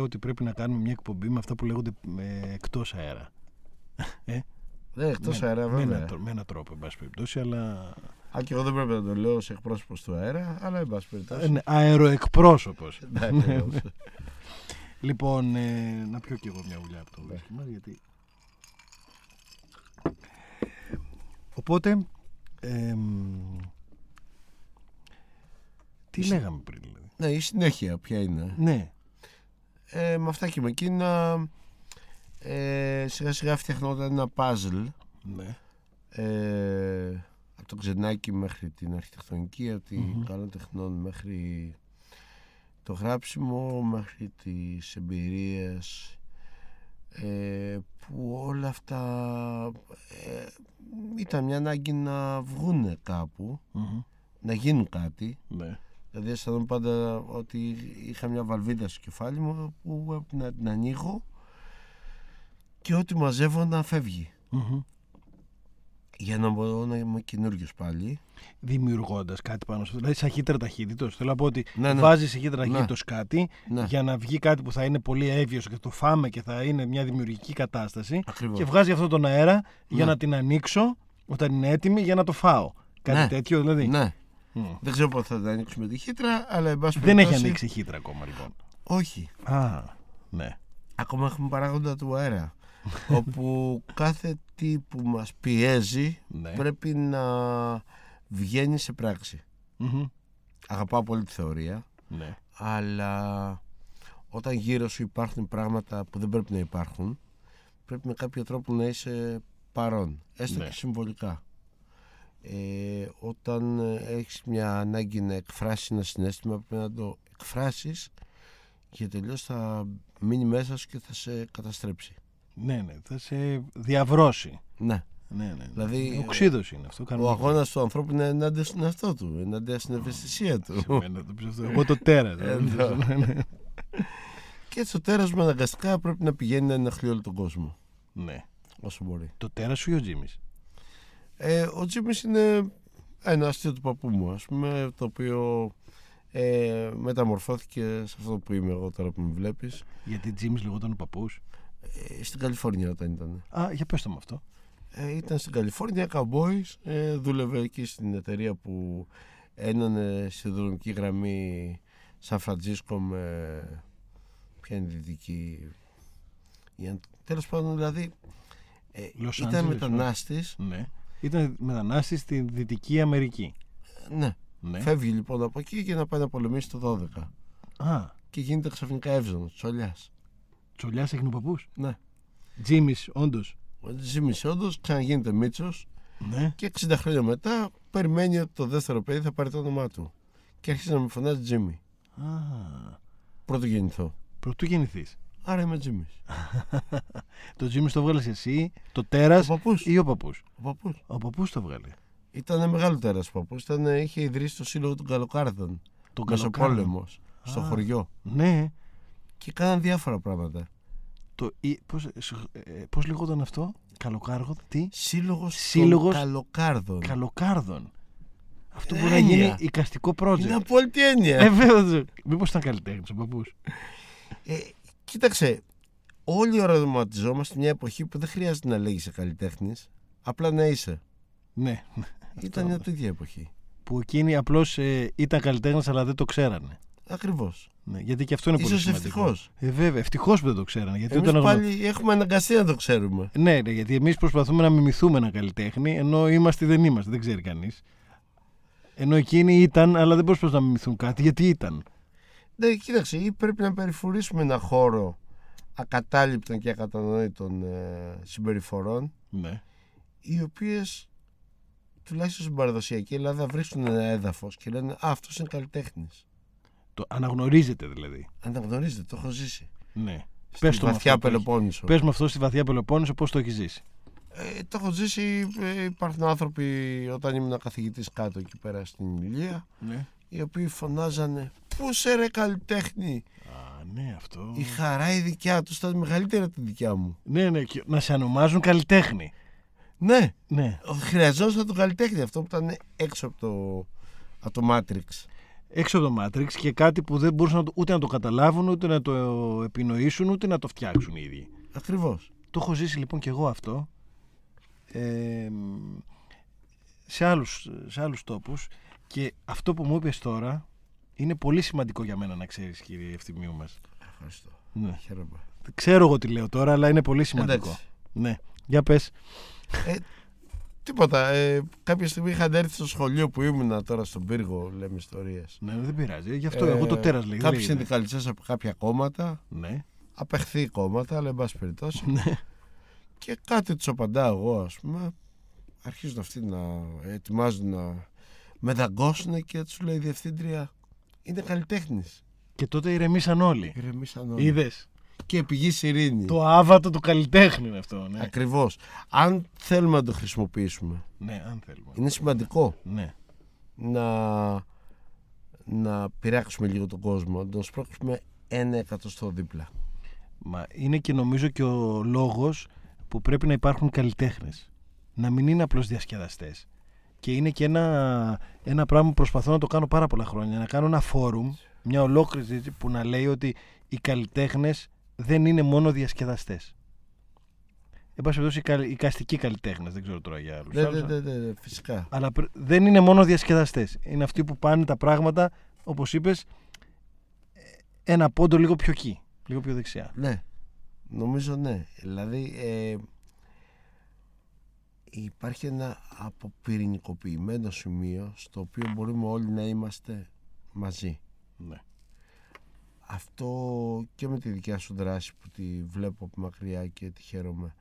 λέω ότι πρέπει να κάνουμε μια εκπομπή με αυτά που λέγονται ε, εκτός αέρα. Ε, Ναι, εκτός με, αέρα, με, βέβαια. ένα, τρό- με έναν τρόπο, εν πάση περιπτώσει, αλλά. Αν και εγώ δεν πρέπει να το λέω σε εκπρόσωπος του αέρα, αλλά εν πάση περιπτώσει. Ε, ναι, αεροεκπρόσωπος. Ναι, ακριβώς. Λοιπόν, ε, να πιω κι εγώ μια ουλιά από το Ναι. whisky μας, γιατί... Οπότε, εμ, τι λέγαμε πριν, δηλαδή; ναι, η συνέχεια ποια είναι; Ναι, Ε, με αυτά και με εκείνα ε, σιγά σιγά φτιαχνόταν ένα puzzle ναι, ε, από το ξενάκι μέχρι την αρχιτεκτονική, από την Μμμ. καλών τεχνών μέχρι το γράψιμο, μέχρι τις εμπειρίες ε, που όλα αυτά ε, ήταν μια ανάγκη να βγούνε κάπου, μμμ, να γίνουν κάτι. ναι. Δηλαδή αισθανόμουν πάντα ότι είχα μια βαλβίδα στο κεφάλι μου που έπρεπε να την ανοίγω και ό,τι μαζεύω να φεύγει. μμμ. Για να μπορώ να είμαι καινούριος πάλι. Δημιουργώντας κάτι πάνω στο... Δηλαδή, σαν χύτρα ταχύτητος. Θέλω να πω ότι Ναι, ναι. βάζεις σε χύτρα Ναι. ταχύτητος κάτι Ναι, για να βγει κάτι που θα είναι πολύ έβιος και το φάμε και θα είναι μια δημιουργική κατάσταση ακριβώς. και βγάζεις αυτό τον αέρα για Ναι. να την ανοίξω όταν είναι έτοιμη για να το φάω. Κάτι Ναι. τέτοιο δηλαδή. Ναι. Μμ. Δεν ξέρω πότε θα την ανοίξουμε τη χύτρα, αλλά εν πάση Δεν έχει περιπτώσει- ανοίξει η χύτρα ακόμα λοιπόν. Όχι. Α, ναι. Ακόμα έχουμε παράγοντα του αέρα. όπου κάθε τι που μας πιέζει ναι. πρέπει να βγαίνει σε πράξη. Μμμ. Αγαπάω πολύ τη θεωρία, ναι. αλλά όταν γύρω σου υπάρχουν πράγματα που δεν πρέπει να υπάρχουν, πρέπει με κάποιο τρόπο να είσαι παρόν, έστω Ναι. και συμβολικά. Ε, όταν ε, έχεις μια ανάγκη να εκφράσεις ένα συνέστημα πρέπει να το εκφράσεις και τελείως θα μείνει μέσα σου και θα σε καταστρέψει. Ναι, ναι. Θα σε διαβρώσει. Ναι. Ναι, ναι. Δηλαδή, Οξύδωση είναι αυτό. Ο κανονικά. αγώνας του ανθρώπου είναι ενάντια στον εαυτό του, ενάντια στην ευαισθησία του. Σε μένα το πεις αυτό. Εγώ το τέρας. Εδώ. Ναι, ναι. και στο τέρας μου αναγκαστικά πρέπει να πηγαίνει να ενοχλεί όλο τον κόσμο, ναι. όσο μπορεί. Το τέρας σου ή ο Τζίμις; Ε, ο Τζίμις είναι ένα αστείο του παππού μου, ας πούμε, το οποίο ε, μεταμορφώθηκε σε αυτό που είμαι εγώ τώρα που με βλέπεις, Γιατί Τζίμις λεγόταν ο παππούς; ε, στην Καλιφόρνια όταν ήταν. Α, για πες το με αυτό. Ε, ήταν στην Καλιφόρνια, Cowboys, ε, δούλευε εκεί στην εταιρεία που ένωνε στη δρομική γραμμή Σαν Φραντζίσκο με... Ποια είναι η δυτική... η Αν- Τέλος πάντων, δηλαδή, ε, Λος ήταν Άντζελες, μετανάστης, Ναι. Ήταν μετανάστης στη Δυτική Αμερική. ναι, Ναι. φεύγει λοιπόν από εκεί για να πάει να πολεμήσει το 12 Α, και γίνεται ξαφνικά εύζωνος, τσολιάς. Τσολιάς έγινε ο παππούς; Ναι. Τζίμις, όντως. Ο Τζίμις όντως ξαναγίνεται Μίτσος Ναι. και 60 χρόνια μετά περιμένει ότι το δεύτερο παιδί θα πάρει το όνομά του. Και αρχίζει να με φωνάζει Τζίμι. Α, Πρώτο γεννηθώ. Πρωτού γεννηθεί. Άρα είμαι Τζίμις. Το Τζίμις το βγάλες εσύ, το τέρας Ο παππούς. ή ο παππούς; Ο παππούς. Ο παππούς το βγάλε. Ήταν μεγάλο τέρας ο παππούς. Ήταν, είχε ιδρύσει το σύλλογο των Καλοκάρδων. Το Μεσοπόλεμος. Στο Α. χωριό. Ναι. Και κάναν διάφορα πράγματα. Το, ή- πώς, ε, πώς λεγόταν αυτό, Καλοκάργο, τι, Σύλλογος, Σύλλογος των Καλοκάρδων. Καλοκάρδων. Αυτό μπορεί να Έννοια. γίνει οικαστικό project. Είναι απόλυτη έννοια. Ε, βέβαια. Μήπως ήταν καλλιτέχνης ο παππούς. Ε, κοίταξε, όλοι οραματιζόμαστε μια εποχή που δεν χρειάζεται να λέγεις καλλιτέχνης, απλά να είσαι. Ναι. Ήταν μια τέτοια εποχή. Που εκείνοι απλώς ήταν καλλιτέχνες, αλλά δεν το ξέρανε. Ακριβώς. Ναι, γιατί και αυτό είναι πολύ Ίσως σημαντικό. ευτυχώς. Ε, βέβαια, ευτυχώς που δεν το ξέρανε. Γιατί Εμείς όταν γνω- πάλι έχουμε αναγκαστεί να το ξέρουμε. Ναι, ναι, γιατί εμείς προσπαθούμε να μιμηθούμε ένα καλλιτέχνη, ενώ είμαστε ή δεν είμαστε, δεν ξέρει κανείς. Ενώ εκείνοι ήταν, αλλά δεν προσπαθούν να μιμηθούν κάτι, γιατί ήταν. Ναι, κοίταξε, ή πρέπει να περιφρουρήσουμε ένα χώρο ακατάληπτων και ακατανόητων ε, συμπεριφορών, Ναι. οι οποίες τουλάχιστον στην παραδοσιακή Ελλάδα βρίσκουν ένα έδαφος και λένε Α, αυτός είναι καλλιτέχνης. Το αναγνωρίζεται δηλαδή. Αναγνωρίζετε, το έχω ζήσει. Ναι. Στη Πες το με βαθιά αυτό που έχεις- Πελοπόννησο. Πες με αυτό στη βαθιά Πελοπόννησο πώς το έχεις ζήσει; Ε, το έχω ζήσει. Ε, υπάρχουν άνθρωποι όταν ήμουν καθηγητής κάτω εκεί πέρα στην Ηλία, Ναι. Οι οποίοι φωνάζανε Πού σε ρε καλλιτέχνη! Α, ναι, αυτό. Η χαρά η δικιά τους ήταν μεγαλύτερη από τη δικιά μου. Ναι, ναι, και να σε ονομάζουν καλλιτέχνη. Ναι, Ναι. χρειαζόταν τον καλλιτέχνη αυτό που ήταν έξω από το, από το Matrix. έξω από το Matrix και κάτι που δεν μπορούσαν να το- ούτε να το καταλάβουν, ούτε να το επινοήσουν, ούτε να το φτιάξουν οι ίδιοι. Ακριβώς. Το έχω ζήσει λοιπόν και εγώ αυτό ε, σε, άλλους, σε άλλους τόπους και αυτό που μου είπες τώρα είναι πολύ σημαντικό για μένα να ξέρεις κύριε Ευθυμίου μας. Ευχαριστώ. Ναι. Χαίρομαι. Ξέρω εγώ τι λέω τώρα αλλά είναι πολύ σημαντικό. Εντάξει. Ναι. Για πες. Τίποτα. Ε, κάποια στιγμή είχαν έρθει στο σχολείο που ήμουνα τώρα στον πύργο, λέμε ιστορίες. Ναι, δεν πειράζει. Γι' αυτό εγώ το τέρας λέει. δεν Κάποιοι λέει, συνδικαλιστές από κάποια κόμματα, Ναι. απεχθή κόμματα, αλλά εν πάση περιπτώσει. Ναι. και κάτι τους απαντάω εγώ, ας πούμε. Αρχίζουν αυτοί να ετοιμάζουν να με δαγκώσουν και τους λέει η διευθύντρια είναι καλλιτέχνης. Και τότε ηρεμήσαν όλοι. Ηρεμήσαν όλοι. Είδες; Και πηγή ειρήνη. Το άβατο του καλλιτέχνη είναι αυτό. Ναι. Ακριβώς. Αν θέλουμε να το χρησιμοποιήσουμε, ναι, αν θέλουμε. είναι σημαντικό Ναι. να, να πειράξουμε λίγο τον κόσμο, να τον σπρώξουμε ένα εκατοστό δίπλα. Μα είναι και νομίζω και ο λόγος που πρέπει να υπάρχουν καλλιτέχνες. Να μην είναι απλώς διασκεδαστές. Και είναι και ένα, ένα πράγμα που προσπαθώ να το κάνω πάρα πολλά χρόνια. Να κάνω ένα φόρουμ, μια ολόκληρη συζήτηση που να λέει ότι οι καλλιτέχνες δεν είναι μόνο διασκεδαστές. Εν πάση περιπτώσει, οι καλ- οι καστικοί καλλιτέχνες, δεν ξέρω τώρα για άλλους. Ναι, άλλους, ναι, ναι, ναι, φυσικά. Αλλά πρ- δεν είναι μόνο διασκεδαστές. Είναι αυτοί που πάνε τα πράγματα, όπως είπες, ε, ένα πόντο λίγο πιο εκεί, λίγο πιο δεξιά. Ναι, νομίζω ναι. Δηλαδή ε, υπάρχει ένα αποπυρηνικοποιημένο σημείο στο οποίο μπορούμε όλοι να είμαστε μαζί. Ναι. Αυτό και με τη δικιά σου δράση που τη βλέπω από μακριά και τη χαίρομαι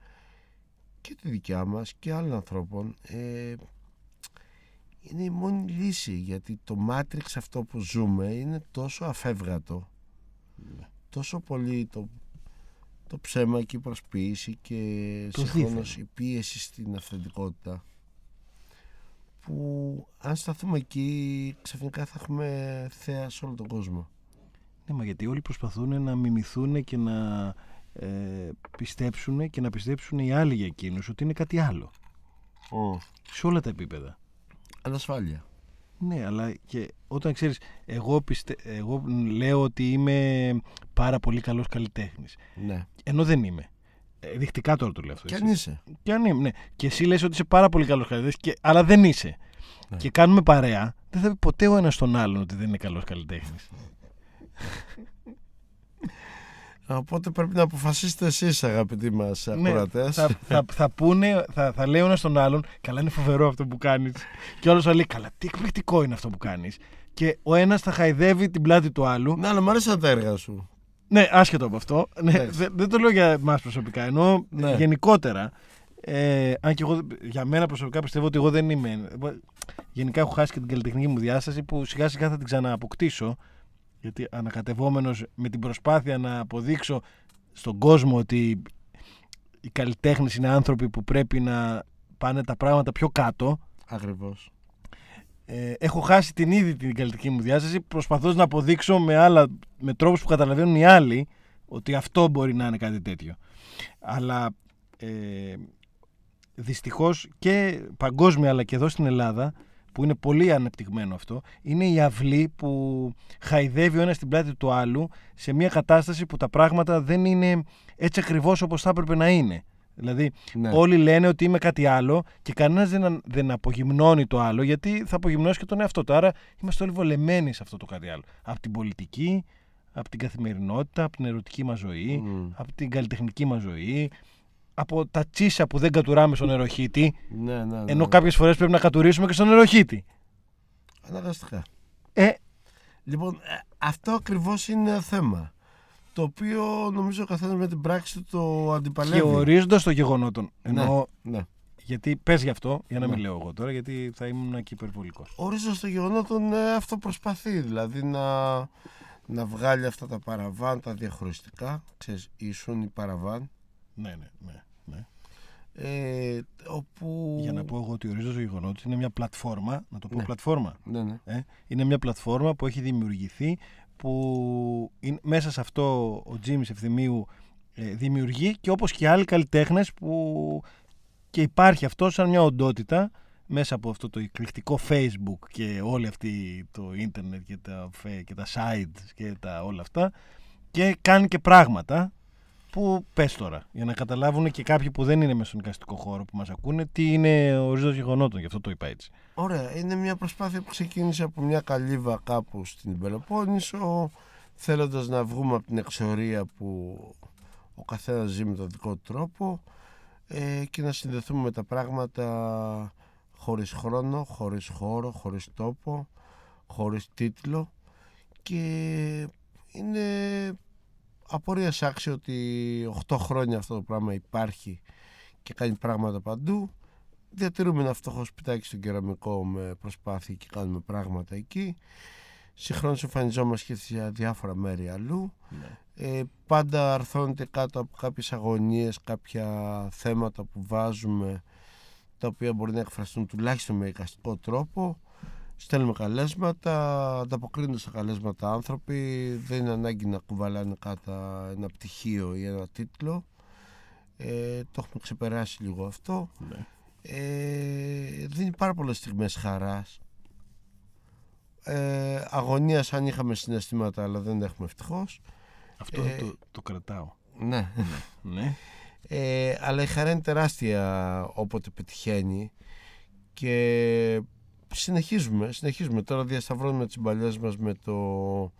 και τη δικιά μας και άλλων ανθρώπων ε, είναι η μόνη λύση γιατί το Matrix αυτό που ζούμε είναι τόσο αφεύγατο τόσο πολύ το, το ψέμα και η προσποίηση και Το συγχρόνως η πίεση στην αυθεντικότητα που αν σταθούμε εκεί ξαφνικά θα έχουμε θέα σε όλο τον κόσμο. Ναι, μα γιατί όλοι προσπαθούν να μιμηθούν και να ε, πιστέψουν και να πιστέψουν οι άλλοι για εκείνους ότι είναι κάτι άλλο. Σε όλα τα επίπεδα. Ανασφάλεια. Ναι, αλλά και όταν ξέρεις, εγώ, πιστε... εγώ λέω ότι είμαι πάρα πολύ καλός καλλιτέχνης. Ναι. Ενώ δεν είμαι. Ε, δεικτικά τώρα το λέω αυτό. Και έτσι. αν είσαι. Και αν είμαι, ναι. Και εσύ λες ότι είσαι πάρα πολύ καλός καλλιτέχνης, και... αλλά δεν είσαι. Ναι. Και κάνουμε παρέα, δεν θα πει ποτέ ο ένας τον άλλον ότι δεν είναι καλός καλλιτέχνης. Οπότε πρέπει να αποφασίσετε εσείς αγαπητοί μας Ναι, ακροατές. θα, θα, θα πούνε, θα, θα λέει ο ένας τον άλλον, καλά είναι φοβερό αυτό που κάνεις. Και όλος θα λέει, καλά τι εκπληκτικό είναι αυτό που κάνεις. Και ο ένας θα χαϊδεύει την πλάτη του άλλου. Ναι, αλλά μου αρέσαν τα έργα σου. Ναι, άσχετο από αυτό. Ναι, Εντάξει. δεν, δεν το λέω για εμά προσωπικά, εννοώ Ναι. γενικότερα. Ε, αν και εγώ για μένα προσωπικά πιστεύω ότι εγώ δεν είμαι. Γενικά έχω χάσει και την καλλιτεχνική μου διάσταση που σιγά σιγά θα την ξανααποκτήσω. Γιατί ανακατευόμενος με την προσπάθεια να αποδείξω στον κόσμο ότι οι καλλιτέχνες είναι άνθρωποι που πρέπει να πάνε τα πράγματα πιο κάτω. Ακριβώς. Ε, έχω χάσει την ήδη την καλλιτεχνική μου διάσταση προσπαθώντας να αποδείξω με, άλλα, με τρόπους που καταλαβαίνουν οι άλλοι ότι αυτό μπορεί να είναι κάτι τέτοιο. Αλλά ε, δυστυχώς και παγκόσμια αλλά και εδώ στην Ελλάδα που είναι πολύ ανεπτυγμένο αυτό είναι η αυλή που χαϊδεύει ο ένας την πλάτη του άλλου σε μια κατάσταση που τα πράγματα δεν είναι έτσι ακριβώς όπως θα έπρεπε να είναι. Δηλαδή Ναι. Όλοι λένε ότι είμαι κάτι άλλο και κανένας δεν, αν- δεν απογυμνώνει το άλλο γιατί θα απογυμνώσει και τον εαυτό του. Άρα είμαστε όλοι βολεμένοι σε αυτό το κάτι άλλο. Από την πολιτική, από την καθημερινότητα, από την ερωτική μας ζωή, Μμ. από την καλλιτεχνική μας ζωή, από τα τσίσα που δεν κατουράμε στον νεροχύτη, Ναι, ναι, ναι. ενώ κάποιες φορές πρέπει να κατουρίσουμε και στον νεροχύτη. Αναγκαστικά. Ε, Λοιπόν, ε, αυτό ακριβώς είναι ένα θέμα. Το οποίο νομίζω ο καθένας με την πράξη του το και αντιπαλεύει. ορίζοντα το γεγονότων. Ενώ, Ναι. γιατί πες γι' αυτό, για να μην Ναι. λέω εγώ τώρα, γιατί θα ήμουν και υπερβολικός. Ορίζοντας το γεγονότων ε, αυτό προσπαθεί. Δηλαδή να, να βγάλει αυτά τα παραβάν, τα διαχωριστικά. Ξέρεις, ήσουν η παραβάν. Ναι, ναι, ναι. Ναι. Ε, όπου... Για να πω εγώ ότι ορίζω το γεγονό ότι είναι μια πλατφόρμα, να το πω Ναι. πλατφόρμα. Ναι, ναι. Ε, είναι μια πλατφόρμα που έχει δημιουργηθεί που είναι, μέσα σε αυτό ο Τζίμις Ευθυμίου ε, δημιουργεί και όπως και άλλοι καλλιτέχνες που και υπάρχει αυτό σαν μια οντότητα μέσα από αυτό το εκπληκτικό facebook και όλη αυτή το ίντερνετ και τα, φε- και τα sites και τα όλα αυτά και κάνει και πράγματα που πες τώρα για να καταλάβουν και κάποιοι που δεν είναι μέσα στον εικαστικό χώρο που μας ακούνε τι είναι ο ορίζοντας γεγονότων γι' αυτό το είπα έτσι. Ωραία, είναι μια προσπάθεια που ξεκίνησε από μια καλύβα κάπου στην Πελοπόννησο θέλοντας να βγούμε από την εξορία που ο καθένας ζει με τον δικό του τρόπο ε, και να συνδεθούμε με τα πράγματα χωρίς χρόνο, χωρίς χώρο, χωρίς τόπο, χωρίς τίτλο. Και είναι απορία άξιο ότι 8 χρόνια αυτό το πράγμα υπάρχει και κάνει πράγματα παντού διατηρούμε ένα φτωχό σπιτάκι στον κεραμικό με προσπάθεια και κάνουμε πράγματα εκεί. Συγχρόνως εμφανιζόμαστε και σε διάφορα μέρη αλλού. Ε, πάντα αρθώνεται κάτω από κάποιες αγωνίες, κάποια θέματα που βάζουμε τα οποία μπορεί να εκφραστούν τουλάχιστον με εικαστικό τρόπο. Στέλνουμε καλέσματα, ανταποκρίνονται στα καλέσματα άνθρωποι. Δεν είναι ανάγκη να κουβαλάνε κάτω ένα πτυχίο ή ένα τίτλο. Ε, το έχουμε ξεπεράσει λίγο αυτό ε, δίνει πάρα πολλές στιγμές χαράς ε, αγωνίας αν είχαμε συναισθήματα αλλά δεν έχουμε ευτυχώς αυτό Ε, το, το κρατάω ναι. ναι. ε, αλλά η χαρά είναι τεράστια όποτε πετυχαίνει και συνεχίζουμε συνεχίζουμε τώρα διασταυρώνουμε τις μπαλιές μας με το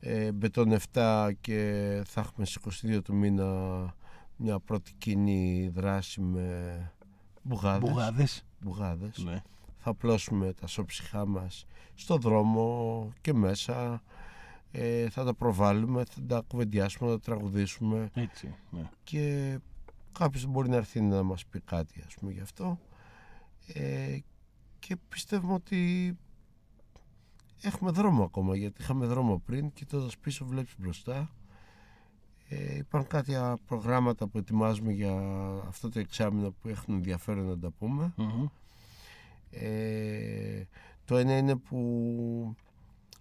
ε, Μπετόν 7 και θα έχουμε στις 22 του μήνα μια πρώτη κοινή δράση με μπουγάδες, Μπουγάδες μπουγάδες. ναι. θα απλώσουμε τα σώψυχά μας στο δρόμο και μέσα ε, θα τα προβάλλουμε, θα τα κουβεντιάσουμε, θα τα τραγουδήσουμε έτσι ναι. και κάποιος μπορεί να έρθει να μας πει κάτι ας πούμε γι' αυτό ε, και πιστεύουμε ότι έχουμε δρόμο ακόμα γιατί είχαμε δρόμο πριν κοιτώντας πίσω βλέπεις μπροστά ε, υπάρχουν κάποια προγράμματα που ετοιμάζουμε για αυτό το εξάμεινο που έχουν ενδιαφέρον να τα πούμε Μμμ. ε, το ένα είναι που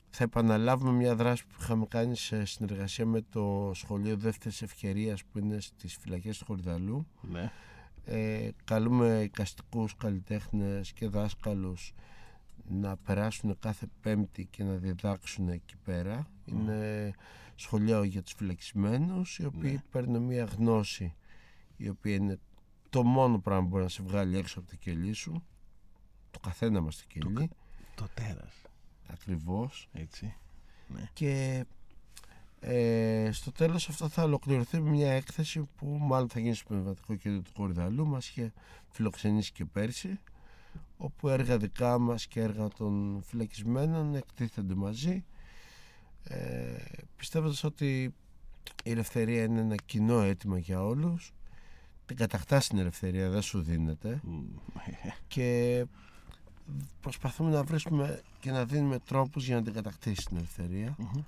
θα επαναλάβουμε μια δράση που είχαμε κάνει σε συνεργασία με το Σχολείο Δεύτερης Ευκαιρίας που είναι στις φυλακές του Χορδαλού. ναι. Ε, καλούμε εικαστικούς καλλιτέχνες και δάσκαλους να περάσουν κάθε πέμπτη και να διδάξουν εκεί πέρα. Είναι σχολείο για τους φυλακισμένους οι οποίοι παίρνουν μια γνώση η οποία είναι το μόνο πράγμα που μπορεί να σε βγάλει έξω από το κελί σου. Το καθένα μας το κελί. το τέρας Ακριβώς. έτσι Και ε, στο τέλος αυτό θα ολοκληρωθεί με μια έκθεση που μάλλον θα γίνει στο Πνευματικό Κέντρο του Κορυδαλού μας είχε φιλοξενήσει και πέρσι όπου έργα δικά μας και έργα των φυλακισμένων εκτίθενται μαζί ε, πιστεύοντας ότι η ελευθερία είναι ένα κοινό αίτημα για όλους την κατακτάς την ελευθερία δεν σου δίνεται Μμ. και προσπαθούμε να βρίσκουμε και να δίνουμε τρόπους για να την κατακτήσει την ελευθερία Μμμ.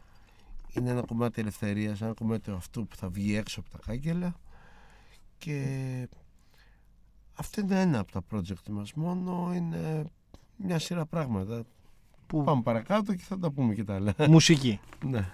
Είναι ένα κομμάτι ελευθερίας ένα κομμάτι αυτού που θα βγει έξω από τα κάγκελα και αυτό είναι ένα από τα project μας. Μόνο είναι μια σειρά πράγματα Που... πάμε παρακάτω και θα τα πούμε και τα άλλα. Μουσική. Ναι.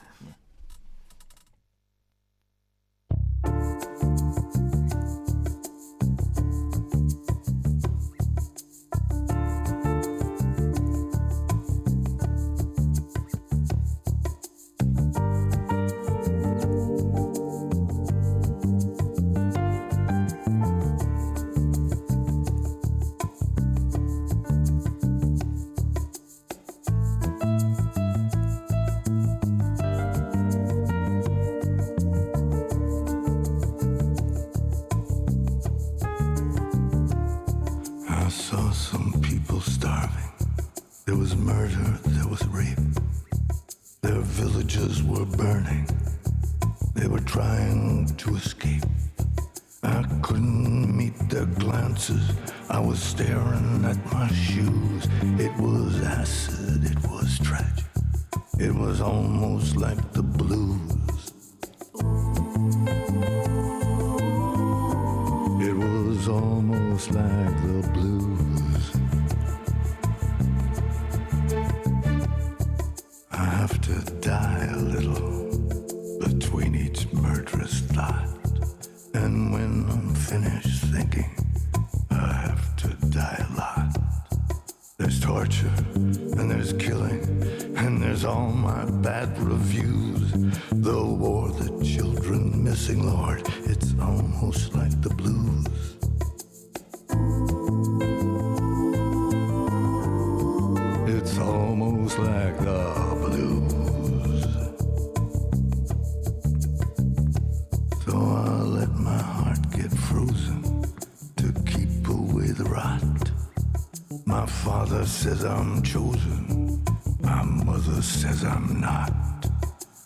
Says I'm chosen. My mother says I'm not.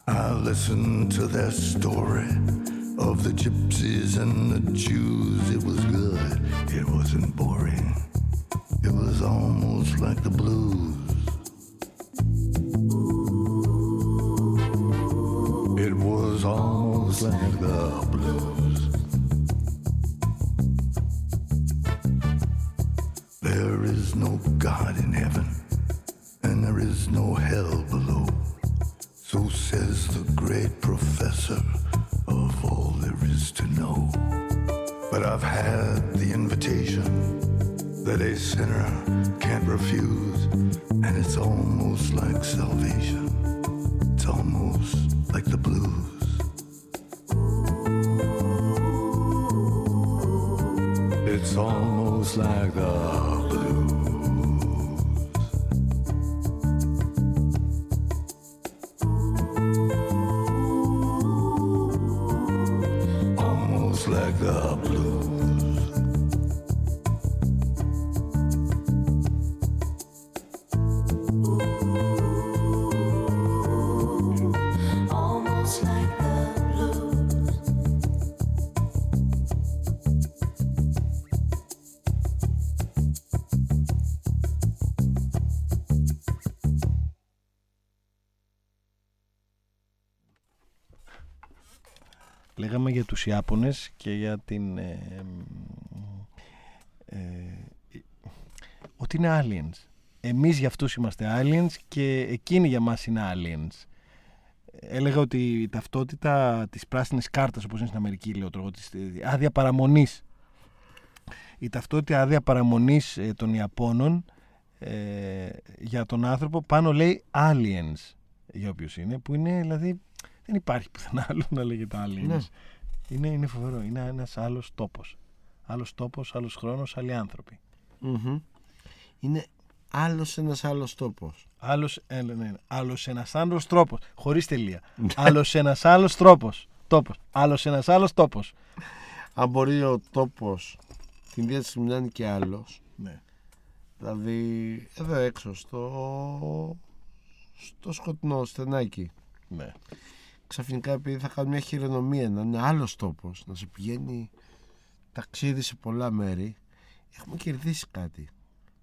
I listen to their story of the gypsies and the Jews. It was good. It wasn't boring. It was almost like the blues. It was almost like the blues. Τους Ιάπωνες και για την... ε, ε, ε, ότι είναι aliens. Εμείς για αυτούς είμαστε aliens και εκείνοι για μας είναι aliens. Έλεγα ότι η ταυτότητα της πράσινης κάρτας, όπως είναι στην Αμερική, λέω τώρα, της ε, άδεια παραμονής. Η ταυτότητα άδεια παραμονής ε, των Ιαπώνων ε, για τον άνθρωπο πάνω λέει aliens για όποιος είναι, που είναι δηλαδή δεν υπάρχει πουθενά άλλο να λέγεται aliens. Ναι. Είναι, είναι φοβερό. Είναι ένας άλλος τόπος. Άλλος τόπος, άλλος χρόνος, άλλοι άνθρωποι. Μμμ. Είναι άλλος ένας άλλος τόπος. Άλλος, ε, ναι, ναι, άλλος ένας άλλος τρόπος. Χωρίς τελεία. άλλος ένας άλλος τρόπος. Τόπος. Άλλος ένας άλλος τόπος. Αν μπορεί ο τόπος την ίδια στιγμή να είναι και άλλος, Ναι. δηλαδή εδώ έξω στο, στο σκοτεινό στενάκι, ναι. Ξαφνικά επειδή θα κάνουν μια χειρονομία να είναι άλλος τόπος, να σε πηγαίνει ταξίδι σε πολλά μέρη, έχουμε κερδίσει κάτι.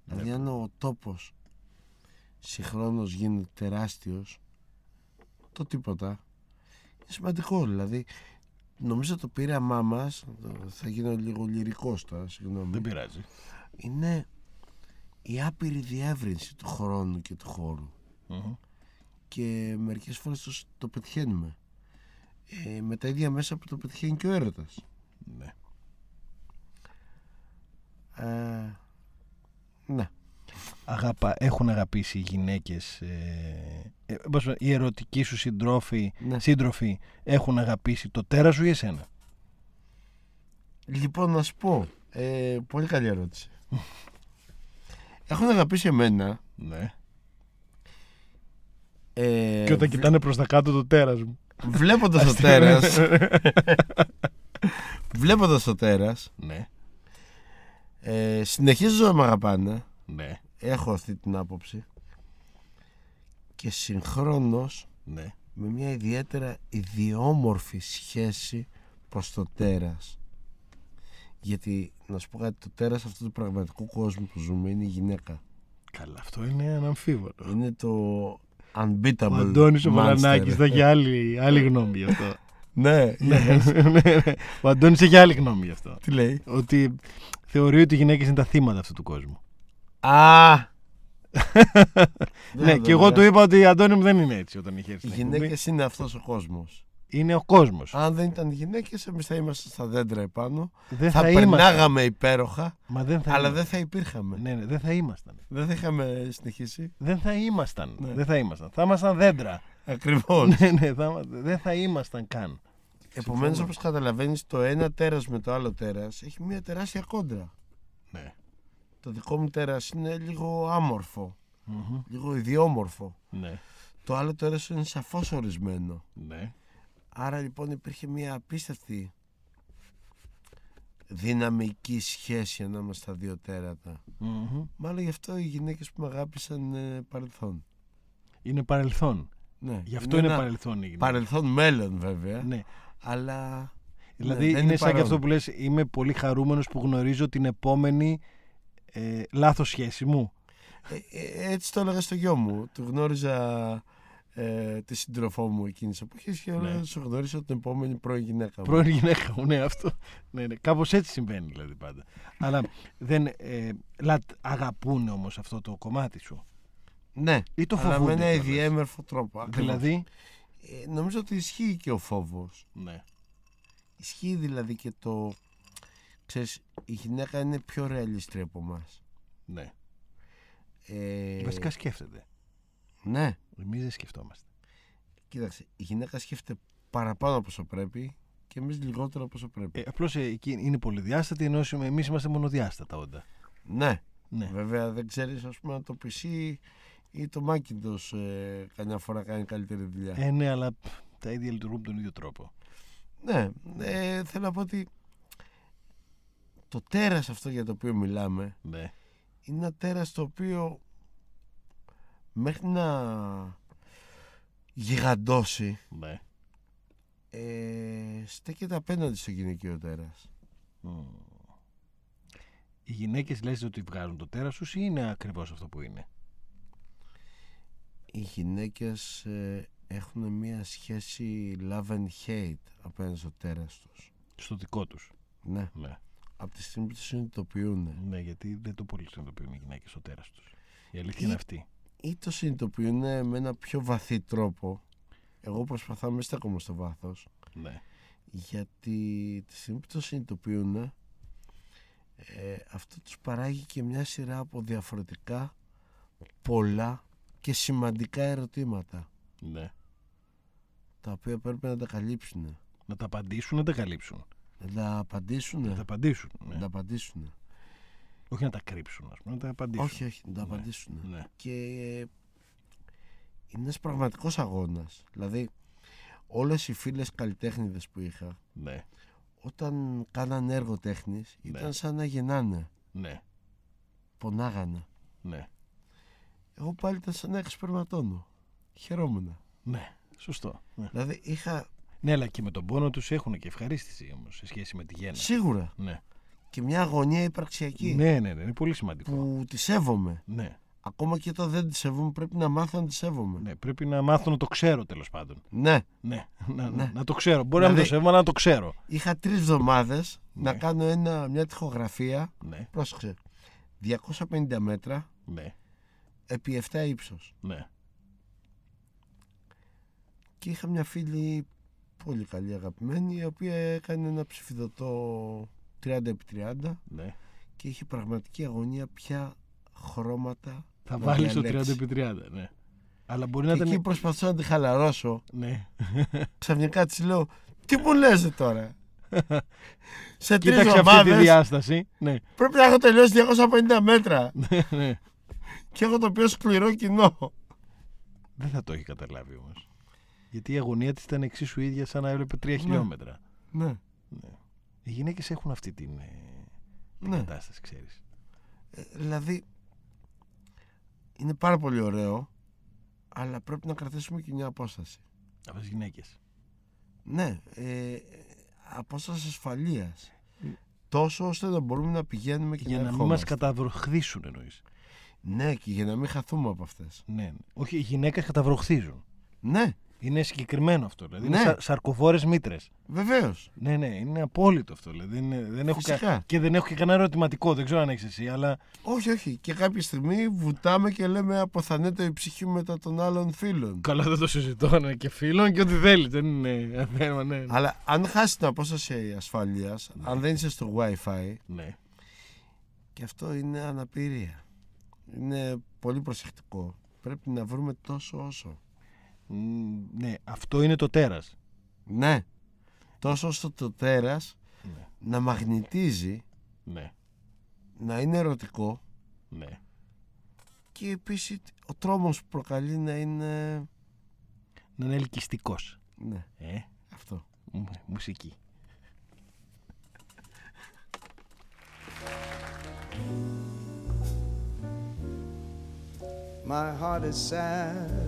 Δηλαδή αν ο τόπος συγχρόνως γίνεται τεράστιος, το τίποτα. Είναι σημαντικό δηλαδή. Νομίζω το πείραμά μας, θα γίνω λίγο λυρικός τώρα, συγγνώμη. Δεν πειράζει. είναι η άπειρη διεύρυνση του χρόνου και του χώρου Μμμ. και μερικές φορές το, το πετυχαίνουμε ε, με τα ίδια μέσα που το πετυχαίνει και ο έρωτας Ναι. ε, ναι Αγαπα, έχουν αγαπήσει οι γυναίκες ε, ε, πώς πω, οι ερωτικοί σου συντρόφοι, Ναι. σύντροφοι έχουν αγαπήσει το τέρας σου ή εσένα; Λοιπόν να σου πω ε, πολύ καλή ερώτηση έχουν αγαπήσει εμένα ναι. ε, και όταν κοιτάνε προς τα κάτω το τέρας μου βλέποντας το τέρας βλέποντας το τέρας ναι. ε, συνεχίζουν να με αγαπάνε Ναι. έχω αυτή την άποψη και συγχρόνως Ναι. με μια ιδιαίτερα ιδιόμορφη σχέση προς το τέρας γιατί να σου πω κάτι το τέρας αυτού του πραγματικού κόσμου που ζούμε είναι η γυναίκα Καλά, αυτό είναι αναμφίβολο. είναι το unbeatable Ο Αντώνης ο monster. Βαλανάκης θα έχει άλλη, άλλη γνώμη γι' αυτό. ναι, Ναι, ναι, ναι. Ο Αντώνης έχει άλλη γνώμη γι' αυτό. τι λέει; Ότι θεωρεί ότι οι γυναίκες είναι τα θύματα αυτού του κόσμου. α Ναι, και εγώ του είπα ότι η Αντώνη μου δεν είναι έτσι όταν είχε έρθει. οι στην εκπομπή. γυναίκες είναι αυτός ο κόσμος Είναι ο κόσμος. αν δεν ήταν οι γυναίκες εμείς θα είμαστε στα δέντρα επάνω Δεν θα, θα, ήμασταν. περνάγαμε υπέροχα Μα δεν θα αλλά ήμασταν. δεν θα υπήρχαμε Ναι, ναι, δεν θα ήμασταν. δεν θα είχαμε συνεχίσει Δεν θα ήμασταν. Ναι. Δεν θα ήμασταν. Θα ήμασταν δέντρα. Ακριβώς. ναι, ναι, θα, δεν θα ήμασταν καν. Επομένως Συμφωνώ. όπως καταλαβαίνεις το ένα τέρας με το άλλο τέρας έχει μια τεράστια κόντρα. Ναι. Το δικό μου τέρας είναι λίγο άμορφο, Μμμ. λίγο ιδιόμορφο. Ναι. Το άλλο τέρας είναι σαφώς ορισμένο. Ναι. Άρα λοιπόν υπήρχε μια απίστευτη δυναμική σχέση ανάμεσα στα δύο τέρατα. Μμμ. Μάλλον γι' αυτό οι γυναίκες που με αγάπησαν ε, παρελθόν. Είναι παρελθόν. Ναι. Γι' αυτό είναι, ένα παρελθόν η γυναίκα. Παρελθόν μέλλον βέβαια. Ναι. Αλλά. Δηλαδή ναι, δεν είναι σαν και παρόν. αυτό που λες είμαι πολύ χαρούμενος που γνωρίζω την επόμενη ε, λάθος σχέση μου. Ε, ε, έτσι το έλεγα στο γιο μου. Του γνώριζα ε, τη σύντροφό μου εκείνης τη εποχής και Ναι. ναι. σου γνωρίσω την επόμενη πρώην γυναίκα μου. Πρώην γυναίκα μου, ναι, αυτό. Ναι, ναι. Κάπως έτσι συμβαίνει δηλαδή πάντα. Αλλά δεν ε, λατ, αγαπούν όμως αυτό το κομμάτι σου; Ναι, Ή το αλλά με φοβούνται ένα κιόλας; ιδιέμερφο τρόπο. ακριβώς. Δηλαδή, Ε, νομίζω ότι ισχύει και ο φόβος. ναι. Ισχύει δηλαδή και το. Ξέρεις, η γυναίκα είναι πιο ρεαλίστρια από εμάς. ναι. Ε, Βασικά σκέφτεται. Ναι, Εμείς δεν σκεφτόμαστε. κοίταξε. Η γυναίκα σκέφτεται παραπάνω από όσο πρέπει και εμείς λιγότερο από όσο πρέπει. Ε, απλώς ε, εκεί είναι πολυδιάστατη ενώ εμείς είμαστε μονοδιάστατα όντα. ναι, Ναι. βέβαια δεν ξέρεις, ας πούμε, αν το PC ή το Macintosh ε, καμιά φορά κάνει καλύτερη δουλειά. Ε, ναι, αλλά π, τα ίδια λειτουργούν τον ίδιο τρόπο. Ναι, ε, θέλω να πω ότι το τέρας αυτό για το οποίο μιλάμε Ναι. είναι ένα τέρας το οποίο μέχρι να γιγαντώσει ναι. ε, στέκεται απέναντι στο γυναικείο τέρας. Μμ. Οι γυναίκες λες ότι βγάζουν το τέρας τους ή είναι ακριβώς αυτό που είναι; Οι γυναίκες ε, έχουν μια σχέση love and hate απέναντι στο τέρας τους. Στο δικό τους; Ναι, Ναι. από τη στιγμή που το συνειδητοποιούν Ναι, γιατί δεν το πολύ συνειδητοποιούν οι γυναίκες στο τέρας τους. Η αλήθεια Ή- είναι αυτή. Ή το συνειδητοποιούν με ένα πιο βαθύ τρόπο. Εγώ προσπαθώ να μην στέκομαι στο βάθος Ναι. γιατί τη στιγμή που το συνειδητοποιούν ε, αυτό τους παράγει και μια σειρά από διαφορετικά πολλά και σημαντικά ερωτήματα ναι. τα οποία πρέπει να τα καλύψουν Να τα απαντήσουν, να τα καλύψουν. να τα απαντήσουν Να τα απαντήσουν. Ναι. να τα απαντήσουν Όχι να τα κρύψουν, ας πούμε, να τα απαντήσουν. όχι όχι να τα Ναι. απαντήσουν Ναι. και είναι ένας πραγματικός αγώνας δηλαδή όλες οι φίλες καλλιτέχνηδες που είχα Ναι. όταν κάναν έργο τέχνης Ναι. ήταν σαν να γεννάνε Ναι. πονάγανε Ναι. εγώ πάλι ήταν σαν να εξπερματώνω χαιρόμουν Ναι. Σωστό. Ναι. δηλαδή είχα ναι, αλλά και με τον πόνο τους έχουν και ευχαρίστηση όμως σε σχέση με τη γέννα. σίγουρα Ναι. Και μια αγωνία υπαρξιακή Ναι, ναι, ναι, είναι πολύ σημαντικό. που τη σέβομαι Ναι, ακόμα και όταν δεν τη σέβομαι πρέπει να μάθω να τη σέβομαι ναι, πρέπει να μάθω να το ξέρω τέλος πάντων. ναι Ναι, να, Ναι. να το ξέρω. Μπορεί να μην το Δηλαδή- σέβομαι, αλλά να το ξέρω. είχα τρεις εβδομάδες Ναι. να κάνω ένα, μια τοιχογραφία Ναι, πρόσεξε 250 μέτρα ναι, επί 7 ύψος ναι. και είχα μια φίλη πολύ καλή αγαπημένη η οποία έκανε ένα ψηφιδωτό 30 επί 30 ναι. και είχε πραγματική αγωνία ποια χρώματα Θα να βάλει το 30 διαλέξει. επί 30. Ναι. Αλλά μπορεί Και να εκεί ήταν. προσπαθούσα να τη χαλαρώσω Ναι. ξαφνικά της λέω τι μου λες ρε τώρα; Σε τρεις Κοίταξε αυτή τη εβδομάδες διάσταση. Ναι, πρέπει να έχω τελειώσει 250 μέτρα ναι, ναι. και έχω το πιο σκληρό κοινό Δεν θα το έχει καταλάβει όμως. Γιατί η αγωνία της ήταν εξίσου ίδια σαν να έβλεπε 3 χιλιόμετρα. ναι, Οι γυναίκες έχουν αυτή την, ε, την ναι. κατάσταση, ξέρεις. Ε, δηλαδή είναι πάρα πολύ ωραίο αλλά πρέπει να κρατήσουμε και μια απόσταση Από τι γυναίκες. ναι ε, απόσταση ασφαλείας τόσο ώστε να μπορούμε να πηγαίνουμε και Για να να μην μας ερχόμαστε. καταβροχθήσουν εννοείς. ναι και για να μην χαθούμε από αυτές Ναι. Όχι, οι γυναίκες καταβροχθίζουν. ναι Είναι συγκεκριμένο αυτό. Δηλαδή Ναι. είναι σα, σαρκοφόρες μήτρες. βεβαίως Ναι, ναι, είναι απόλυτο αυτό. Δηλαδή είναι, δεν έχω Φυσικά. και δεν έχω και κανένα ερωτηματικό. Δεν ξέρω αν έχεις εσύ, αλλά. όχι όχι και κάποια στιγμή βουτάμε και λέμε αποθανέται η ψυχή μετά των άλλων φίλων Καλά, δεν το συζητώ. Ναι, και φίλων και ό,τι θέλεις. Δεν είναι θέμα, ναι. αλλά αν χάσεις την απόσταση ασφαλείας αν δεν είσαι στο wifi Ναι. και αυτό είναι αναπηρία είναι πολύ προσεκτικό πρέπει να βρούμε τόσο όσο Μ, ναι, αυτό είναι το τέρας. Ναι. Τόσο ώστε το τέρας Ναι. να μαγνητίζει, Ναι, να είναι ερωτικό ναι. και επίσης ο τρόμος που προκαλεί να είναι... Να είναι ελκυστικός. Ναι, Ε, αυτό. μου- μουσική. My heart is sad and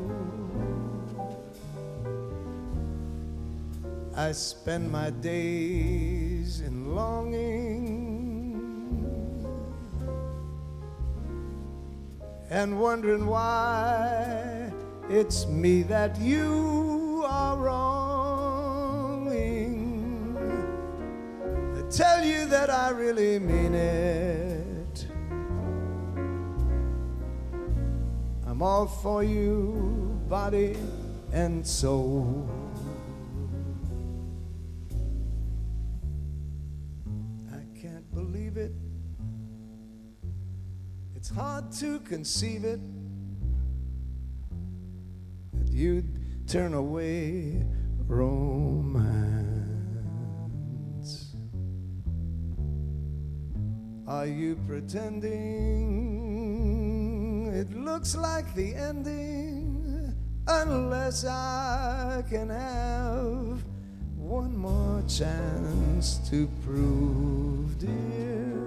I spend my days in longing and wondering why it's me that you are wronging. I tell you that I really mean it. I'm all for you, body and soul. It's hard to conceive it that you'd turn away romance. Are you pretending it looks like the ending unless I can have one more chance to prove, dear,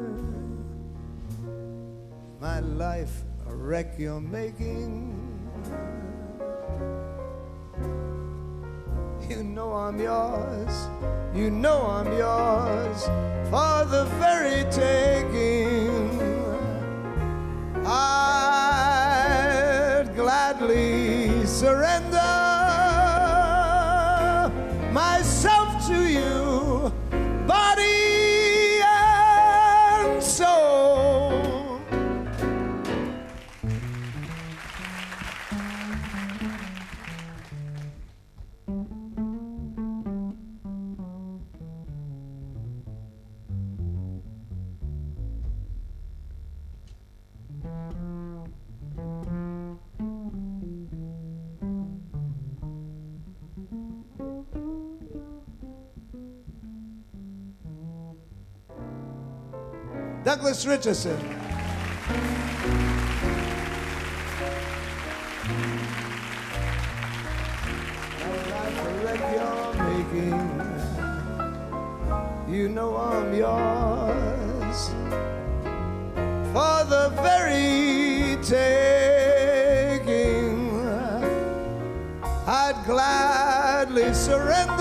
my life a wreck you're making. You know I'm yours, you know I'm yours for the very taking. Douglas Richardson. You know I'm yours for the very taking. I'd gladly surrender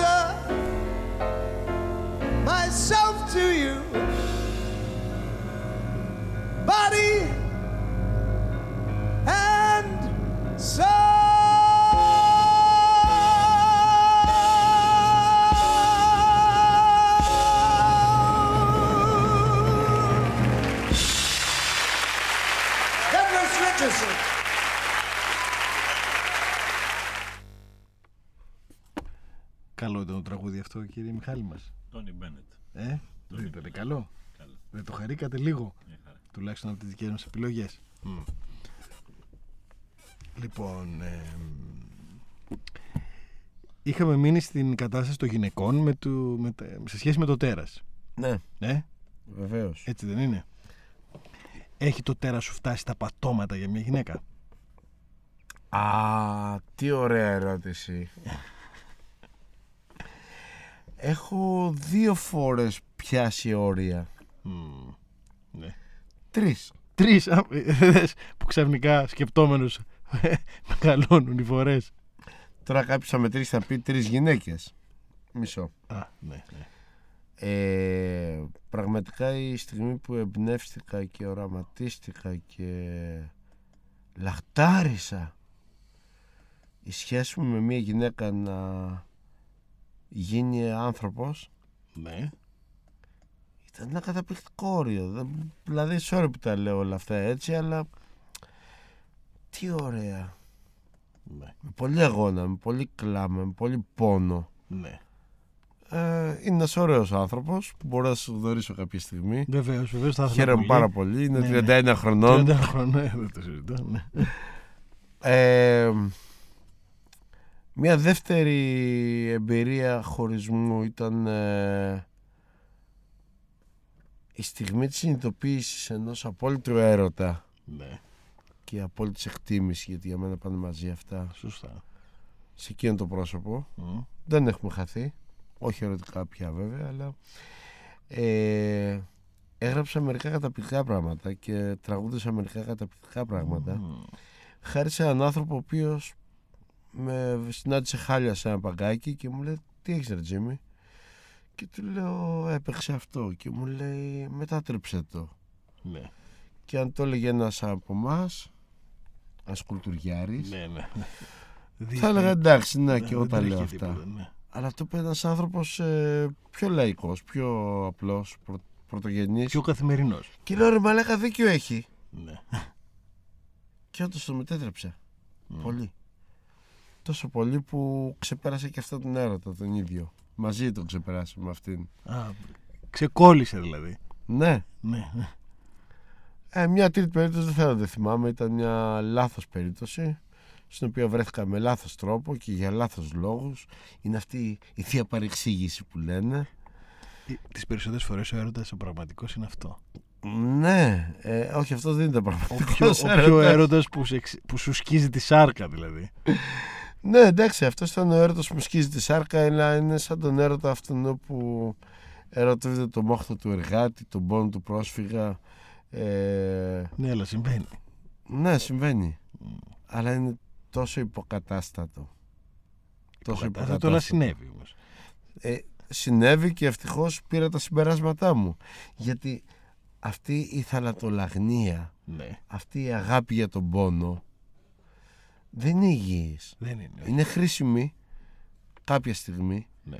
χαρήκατε λίγο. Μια χαρά. Τουλάχιστον από τις δικές μας επιλογές. Μμ. Λοιπόν, εμ, είχαμε μείνει στην κατάσταση των γυναικών με το, με τα- σε σχέση με το τέρας. Ναι, Ε, βεβαίως. έτσι δεν είναι; Έχει το τέρας σου φτάσει στα πατώματα για μια γυναίκα; Α, τι ωραία ερώτηση. Έχω δύο φορές πιάσει όρια. Μμ, ναι. Τρεις. Τρεις α, ε, δες, που ξαφνικά σκεπτόμενος μεγαλώνουν οι φορές. Τώρα κάποιος θα μετρήσει θα πει τρεις γυναίκες. Μισό. Α, ναι, ναι. Ε, πραγματικά η στιγμή που εμπνεύστηκα και οραματίστηκα και λαχτάρισα η σχέση μου με μια γυναίκα να γίνει άνθρωπος Ναι. Ήταν ένα καταπληκτικό όριο. Δεν- Δηλαδή, sorry που τα λέω όλα αυτά έτσι, αλλά τι ωραία. Ναι. Με πολύ αγώνα, με πολύ κλάμα, με πολύ πόνο. ναι. Ε, είναι ένας ωραίος άνθρωπος που μπορώ να σου γνωρίσω κάποια στιγμή. Βεβαίως, βεβαίως θα ήθελα. Χαίρομαι πολύ. πάρα πολύ. Είναι Ναι, 31 χρονών. 30 χρονών, ε, δεν το συζητώ. Ναι. Ε, μια δεύτερη εμπειρία χωρισμού ήταν ε, η στιγμή της συνειδητοποίησης ενός απόλυτου έρωτα ναι. και απόλυτη εκτίμηση γιατί για μένα πάνε μαζί αυτά Σωστά. σε εκείνο το πρόσωπο Μμ. δεν έχουμε χαθεί όχι ερωτικά πια βέβαια αλλά ε, έγραψα μερικά καταπληκτικά πράγματα και τραγούδισα μερικά καταπληκτικά πράγματα Μμ. χάρη σε έναν άνθρωπο ο οποίος με συνάντησε χάλια σε ένα παγκάκι και μου λέει τι έχεις ρε Τζίμι και του λέω έπαιξε αυτό και μου λέει μετάτρεψε το Ναι. και αν το έλεγε ένας από εμάς, ένας κουλτουριάρης Ναι, ναι. θα έλεγα εντάξει ναι και εγώ Δεν τα λέω τρέχει αυτά τίποτα, ναι. αλλά το είπε ένας άνθρωπος ε, πιο λαϊκός πιο απλός πρω, πρωτογενής Πιο καθημερινός. και λέω ρε μαλάκα δίκιο έχει Ναι. και όντως το μετέτρεψε Μμ. Πολύ. Τόσο πολύ που ξεπέρασε και αυτό τον έρωτα τον ίδιο. Μαζί τον ξεπεράσει με αυτήν. Α, ξεκόλλησε δηλαδή. Ναι. Ναι. ναι. Ε, μια τρίτη περίπτωση δεν θέλω να τη θυμάμαι. Ήταν μια λάθος περίπτωση στην οποία βρέθηκα με λάθος τρόπο και για λάθος λόγους. Είναι αυτή η θεία παρεξήγηση που λένε. Τις περισσότερες φορές ο έρωτας ο πραγματικός είναι αυτό. Ναι, ε, όχι αυτό δεν ήταν Ο πραγματικό πιο, ο πιο έρωτας που, σε εξ- που σου σκίζει τη σάρκα δηλαδή. Ναι, εντάξει, αυτός ήταν ο έρωτας που μου σκίζει τη σάρκα, αλλά είναι σαν τον έρωτα αυτόν που ερωτεύεται το μόχθο του εργάτη, τον πόνο του πρόσφυγα. Ε, Ναι, αλλά συμβαίνει. ναι, συμβαίνει. Αλλά είναι τόσο υποκατάστατο. Τόσο Αυτό το όλα συνέβη όμως. Ε, συνέβη και ευτυχώς πήρα τα συμπεράσματά μου. Γιατί αυτή η θαλατολαγνία, Ναι, αυτή η αγάπη για τον πόνο δεν είναι υγιής. δεν είναι. Είναι χρήσιμη κάποια στιγμή Ναι,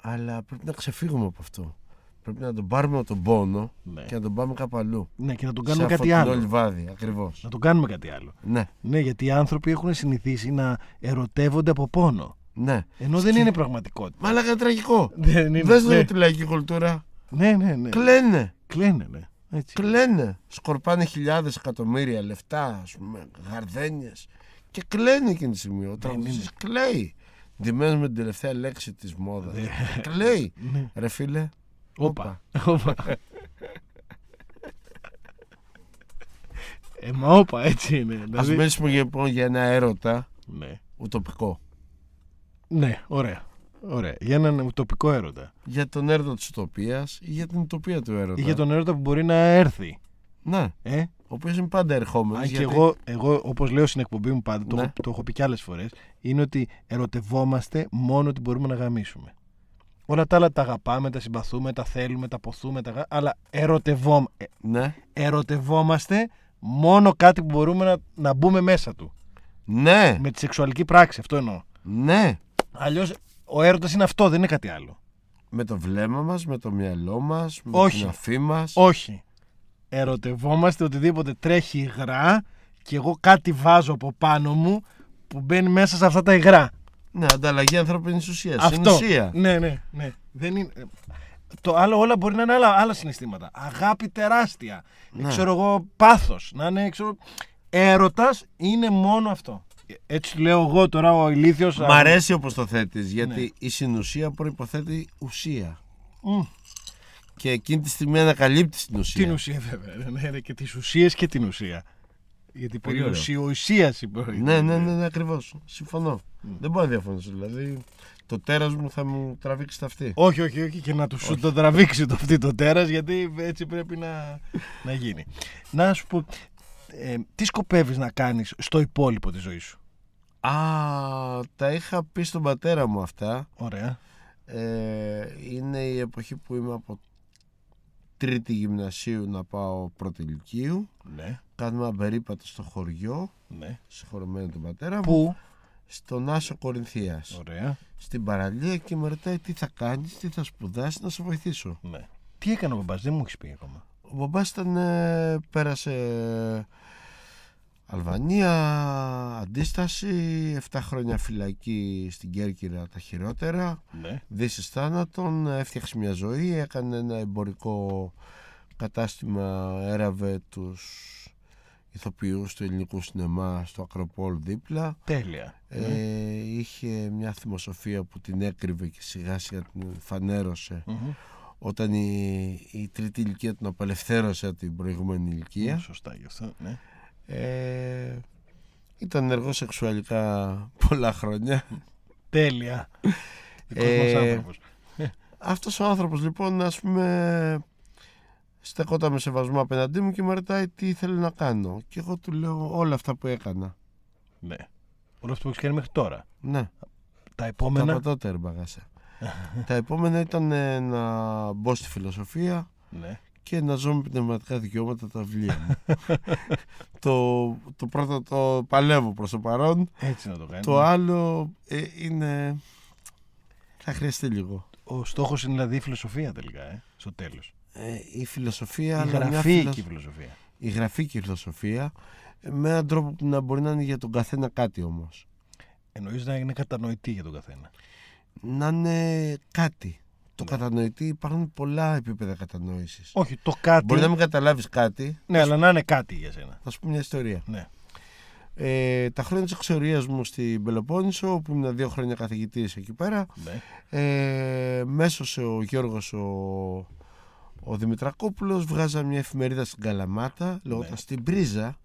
αλλά πρέπει να ξεφύγουμε από αυτό. Πρέπει να τον πάρουμε από τον πόνο ναι. και να τον πάμε κάπου αλλού. ναι, και να τον Σε κάνουμε κάτι αφωτινό άλλο. λιβάδι, ακριβώς. Να τον κάνουμε κάτι άλλο. Ναι, Ναι, γιατί οι άνθρωποι έχουν συνηθίσει να ερωτεύονται από πόνο. ναι. Ενώ δεν είναι πραγματικότητα. Μα αλλά είναι τραγικό. Δεν είναι. Δες ναι. λίγο τη λαϊκή κουλτούρα. ναι, ναι, ναι. Κλαίνε. Κλαίνε, ναι. Έτσι. Κλαίνε. Σκορπάνε χιλιάδες εκατομμύρια λεφτά, ας πούμε, γαρδένιες. Και κλαίνει εκείνη τη στιγμή. Ο τραγουδιστή κλαίει. Ντυμένος με την τελευταία λέξη της μόδας. κλαίει. Ναι. Ρε φίλε. Όπα. Όπα. Ε, μα όπα, έτσι είναι. Α Δηλαδή... μιλήσουμε λοιπόν για ένα έρωτα Ναι. ουτοπικό. ναι, ωραία. Ωραία. Για έναν ουτοπικό έρωτα. Για τον έρωτα της ουτοπίας ή για την ουτοπία του έρωτα. Ή για τον έρωτα που μπορεί να έρθει. Ναι, Ε; Ο οποίος είναι πάντα ερχόμενος. Αν και εγώ, εγώ όπως λέω στην εκπομπή μου πάντα, το, Ναι. έχω, το έχω πει και άλλες φορές, είναι ότι ερωτευόμαστε μόνο ότι μπορούμε να γαμίσουμε. Όλα τα άλλα τα αγαπάμε, τα συμπαθούμε, τα θέλουμε, τα ποθούμε, τα... γα- αλλά ερωτευόμ... ε, Ναι, ερωτευόμαστε μόνο κάτι που μπορούμε να, να μπούμε μέσα του. ναι, Με τη σεξουαλική πράξη, αυτό εννοώ. ναι. Αλλιώς ο έρωτας είναι αυτό, δεν είναι κάτι άλλο. Με το βλέμμα μας, με το μυαλό μας, με Όχι. την αφή μας. Όχι. Ερωτευόμαστε οτιδήποτε τρέχει υγρά και εγώ κάτι βάζω από πάνω μου που μπαίνει μέσα σε αυτά τα υγρά. Ναι, ανταλλαγή ανθρώπινης ουσίας. Αυτό. Ουσία. Ναι, ναι, ναι. Δεν είναι... Το άλλο όλα μπορεί να είναι άλλα, άλλα συναισθήματα. Αγάπη τεράστια. Ναι. Ξέρω εγώ πάθος. Να είναι ξέρω... Έρωτας είναι μόνο αυτό. Έτσι λέω εγώ τώρα ο ηλίθιος. Μ' αρέσει όπως το θέτεις, γιατί Ναι. η συνουσία προποθέτει ουσία. Μμ. Και εκείνη τη στιγμή ανακαλύπτεις την ουσία. Την ουσία βέβαια. Ναι, ναι, και τις ουσίες και την ουσία. Γιατί Πολύ περί ωραίο. ουσιοουσίας είπε. Ναι, ναι, ναι, ναι ακριβώς. Συμφωνώ. Δεν μπορώ να διαφωνήσω. Δηλαδή, το τέρας μου θα μου τραβήξει τα αυτή. Όχι, όχι, όχι και να του σου το τραβήξει το αυτή το τέρας γιατί έτσι πρέπει να, να γίνει. Να σου πω, ε, τι σκοπεύεις να κάνεις στο υπόλοιπο της ζωής σου; Α, τα είχα πει στον πατέρα μου αυτά. Ωραία. Ε, είναι η εποχή που είμαι από τρίτη γυμνασίου να πάω πρώτη ηλικίου. Ναι, Κάνουμε ένα περίπατο στο χωριό, ναι. συγχωρεμένο τον πατέρα μου. Πού, στον Άσο Κορινθίας Ωραία. στην παραλία και με ρωτάει τι θα κάνεις, τι θα σπουδάσεις, να σε βοηθήσω. Ναι. Τι έκανε ο μπαμπάς, δεν μου έχεις πει ακόμα. Ο μπαμπάς ήταν, ε, πέρασε Αλβανία, αντίσταση, 7 χρόνια φυλακή στην Κέρκυρα τα χειρότερα, Ναι. δύσεις θάνατον, έφτιαξε μια ζωή, έκανε ένα εμπορικό κατάστημα, έραβε τους ηθοποιούς του ελληνικού σινεμά στο Ακροπόλ δίπλα. Τέλεια. Ε, είχε μια θυμοσοφία που την έκρυβε και σιγά σιγά την φανέρωσε Μμμ. όταν η, η τρίτη ηλικία τον απελευθέρωσε από την προηγούμενη ηλικία. Σωστά γι' αυτό. Ναι. Ε, ήταν ενεργός σεξουαλικά πολλά χρόνια. Τέλεια. Δικός Ε, μας άνθρωπος. Αυτός ο άνθρωπος λοιπόν ας πούμε στεκόταν με σεβασμό απέναντί μου και με ρωτάει τι ήθελε να κάνω. Και εγώ του λέω όλα αυτά που έκανα. Ναι. Όλο αυτό που έχεις κάνει μέχρι τώρα. Ναι, Τα τα επόμενα; από τότε έμπαγασα. τα επόμενα ήταν ε, να μπω στη φιλοσοφία Ναι. Και να ζω με πνευματικά δικαιώματα τα βιβλία μου. το, το πρώτο το παλεύω προς το παρόν. Έτσι να το κάνεις. Το άλλο ε, είναι... Θα χρειαστεί λίγο. Ο στόχος είναι δηλαδή η φιλοσοφία τελικά, ε, στο τέλος. Ε, η φιλοσοφία, Η αλλά μια γραφή φιλο- και η φιλοσοφία. η γραφή και η φιλοσοφία ε, με έναν τρόπο που να μπορεί να είναι για τον καθένα κάτι όμως. Εννοείς να είναι κατανοητή για τον καθένα. Να είναι κάτι. Το Ναι. κατανοητή υπάρχουν πολλά επίπεδα κατανόησης. Όχι, το κάτι. Μπορεί να μην καταλάβεις κάτι. Ναι, αλλά να είναι κάτι για σένα. Θα σου πω μια ιστορία. Ναι. Ε, τα χρόνια της εξορίας μου στην Πελοπόννησο, που ήμουν δύο χρόνια καθηγητής εκεί πέρα, ναι. ε, μέσωσε ο Γιώργος ο, ο Δημητρακόπουλος, βγάζα μια εφημερίδα στην Καλαμάτα, λέγονταν Ναι. στην Πρίζα,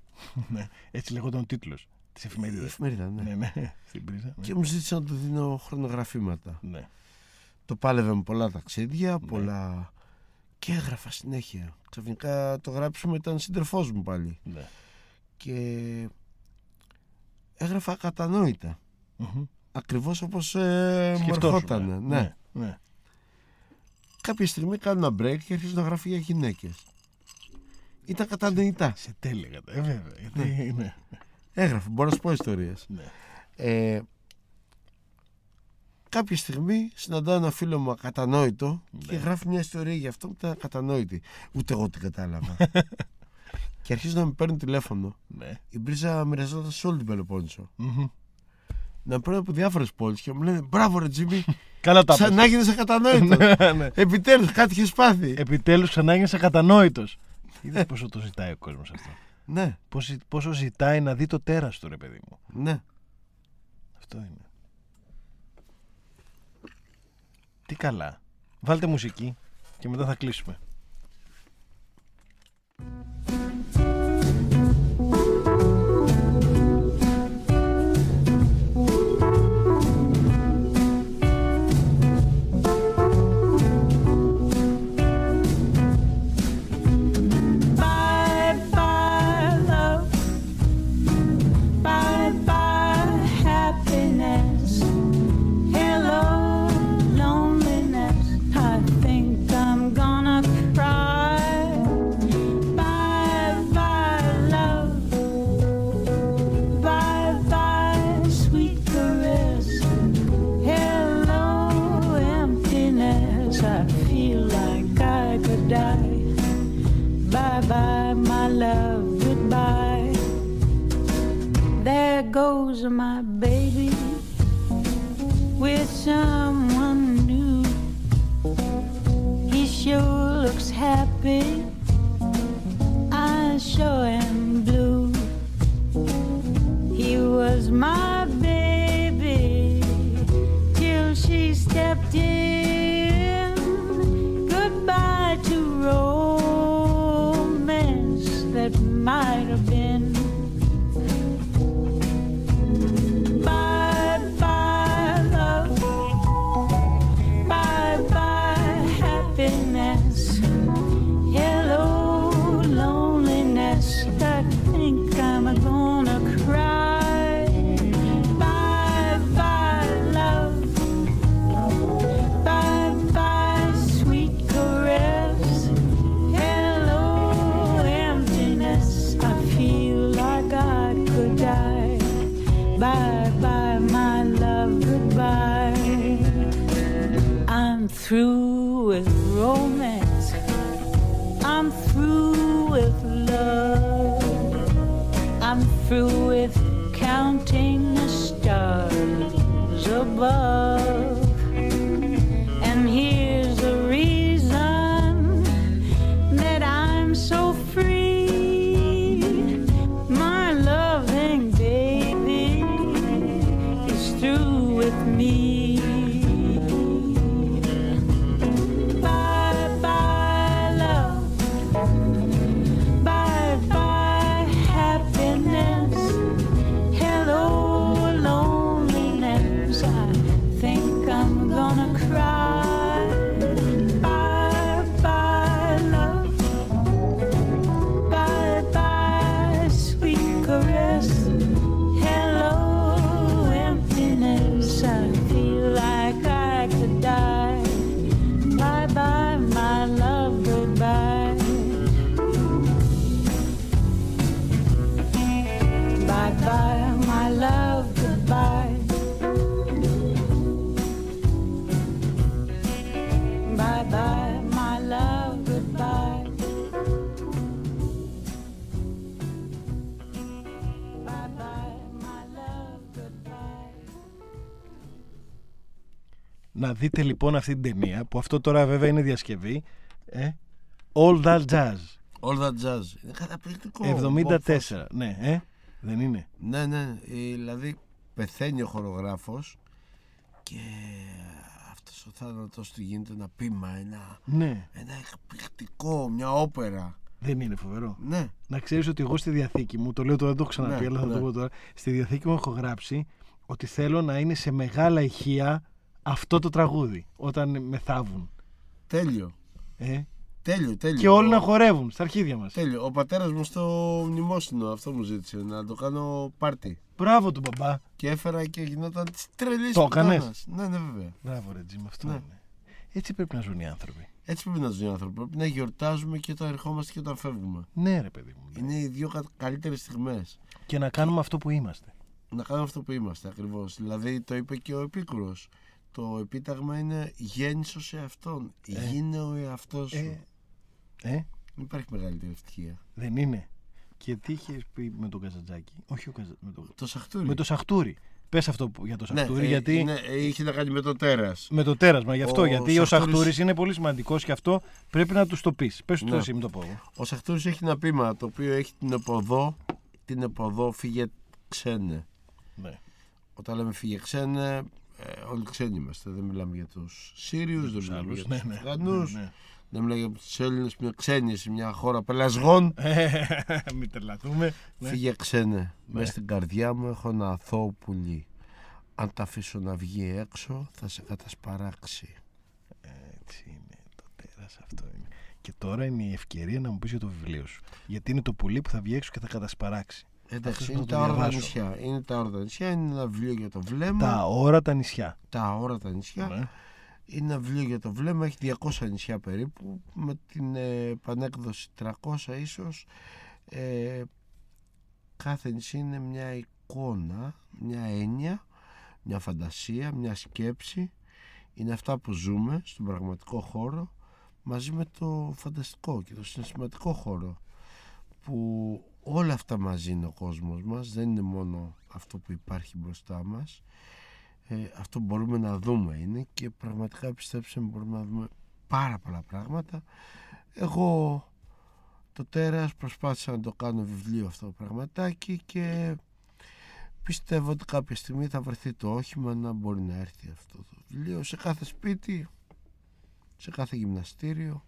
ναι. Έτσι λέγονταν ο τίτλος της η εφημερίδας. εφημερίδα, ναι. Ναι, ναι. Στην πρίζα. Ναι. Και μου ζήτησε να του δίνω χρονογραφήματα. ναι. Το πάλευε με πολλά ταξίδια, πολλά... Και έγραφα συνέχεια. Ξαφνικά το γράψιμο ήταν σύντροφός μου πάλι. ναι. Και έγραφα ακατανόητα. Μμμ. Ακριβώς όπως ε, μου Σκεφτόσουν, ερχόταν. ε. Ναι. ναι. ναι. Κάποια στιγμή κάνω ένα break και αρχίζω να γράφει για γυναίκες. Ήταν κατανοητά. Σε τέλεια κατά. Ε, βέβαια. Γιατί, ναι. Έγραφα, μπορώ να σου πω ιστορίες. ναι. Ε, κάποια στιγμή συναντάω ένα φίλο μου ακατανόητο και γράφει μια ιστορία για αυτό που ήταν ακατανόητη. Ούτε εγώ την κατάλαβα. και αρχίζω να με παίρνουν τηλέφωνο. ναι. Η μπρίζα μοιραζόταν σε όλη την Πελοπόννησο. Μμμ. Να με παίρνουν από διάφορες πόλεις και μου λένε Μπράβο, ρε Τζίμι, Καλά τα ξανά πες. γίνεσαι ακατανόητος. Ναι, ναι. Επιτέλους, κάτι έχεις πάθει. Επιτέλους ξανά έγινες ακατανόητος. Είδες πόσο το ζητάει ο κόσμος αυτό. ναι, Πόσο, πόσο ζητάει να δει το τέρας του ρε παιδί μου. ναι. Αυτό είναι. Τι καλά. Βάλτε μουσική και μετά θα κλείσουμε. Goes my baby with someone new. He sure looks happy. I sure am Να δείτε λοιπόν αυτή την ταινία που αυτό τώρα βέβαια είναι διασκευή. Ε, All That Jazz. All that jazz. Είναι καταπληκτικό. 74. Ναι, ε, δεν είναι. Ναι, ναι. ε, Δηλαδή πεθαίνει ο χορογράφος και αυτός ο θάνατος του γίνεται ένα πείμα, ένα, Ναι, ένα εκπληκτικό, μια όπερα. δεν είναι φοβερό. Ναι, Να ξέρεις ότι εγώ στη διαθήκη μου, το λέω τώρα, δεν το έχω ξαναπεί, Ναι, αλλά θα ναι. το πω τώρα. Στη διαθήκη μου έχω γράψει ότι θέλω να είναι σε μεγάλα ηχεία αυτό το τραγούδι όταν με θάβουν. τέλειο. Ε, Τέλειο, τέλειο. και όλοι Ο- να χορεύουν στα αρχίδια μας. Τέλειο. Ο πατέρας μου στο μνημόσυνο αυτό μου ζήτησε να το κάνω πάρτι. Μπράβο του μπαμπά. Και έφερα και γινόταν τη τρελή Το έκανες; Ναι, ναι, βέβαια. Μπράβο, ρε Τζιμ, αυτό Ναι. είναι. Έτσι πρέπει να ζουν οι άνθρωποι. Έτσι πρέπει να ζουν οι άνθρωποι. Πρέπει να γιορτάζουμε και όταν ερχόμαστε και όταν φεύγουμε. Ναι, ρε παιδί μου. Είναι οι δύο καλύτερες στιγμές. Και να κάνουμε αυτό που είμαστε. Να κάνουμε αυτό που είμαστε ακριβώς. Δηλαδή το είπε και ο Επίκουρος. Το επίταγμα είναι γέννησο σε αυτόν. Γίνε ο εαυτός σου. Ε, ε, Δεν υπάρχει μεγαλύτερη ευτυχία. δεν είναι. Και τι είχες πει με τον Καζατζάκη. Όχι ο Καζα... με, το... Το σαχτούρι. με το Σαχτούρι. Πες αυτό που- για το ναι, Σαχτούρι, ε, γιατί. είναι- ε, είχε να κάνει με το τέρας. Με το τέρασμα, γι' αυτό. Ο γιατί ο Σαχτούρης- Σαχτούρη είναι πολύ σημαντικός και αυτό πρέπει να τους το πεις. Πες του το Ναι. εσύ, μην το πω εγώ. Ο Σαχτούρη έχει ένα πείμα το οποίο έχει την εποδό. Την εποδό φύγε ξένε. Ναι. Όταν λέμε φύγε ξένε, ε, όλοι ξένοι είμαστε. Δεν μιλάμε για τους Σύριους, δεν μιλάμε άλλους, για ναι, τους ναι, Αφγανού. ναι, ναι. Δεν μιλάμε για τους Έλληνες που είναι ξένοι σε μια χώρα πελασγών. Ε, Μην τρελαθούμε. Ναι. Φύγε ξένε. Μέσα στην καρδιά μου έχω ένα αθώο πουλί. Αν τα αφήσω να βγει έξω, θα σε κατασπαράξει. Έτσι είναι. Το τέρας αυτό είναι. Και τώρα είναι η ευκαιρία να μου πεις για το βιβλίο σου. Γιατί είναι το πουλί που θα βγει έξω και θα κατασπαράξει. Εντάξει, Αυτός είναι να το τα όρατα διαβάσω. νησιά. Είναι τα όρατα νησιά, είναι ένα βιβλίο για το βλέμμα. Τα όρατα νησιά. Τα όρατα νησιά. Ναι. Είναι ένα βιβλίο για το βλέμμα, έχει 200 νησιά περίπου, με την ε, πανέκδοση 300 ίσως. Ε, κάθε νησί είναι μια εικόνα, μια έννοια, μια φαντασία, μια σκέψη. Είναι αυτά που ζούμε στον πραγματικό χώρο μαζί με το φανταστικό και το συναισθηματικό χώρο που όλα αυτά μαζί είναι ο κόσμος μας δεν είναι μόνο αυτό που υπάρχει μπροστά μας. Ε, αυτό που μπορούμε να δούμε είναι και πραγματικά πιστέψτε με μπορούμε να δούμε πάρα πολλά πράγματα. Εγώ το τέρας προσπάθησα να το κάνω βιβλίο αυτό το πραγματάκι και πιστεύω ότι κάποια στιγμή θα βρεθεί το όχημα να μπορεί να έρθει αυτό το βιβλίο σε κάθε σπίτι σε κάθε γυμναστήριο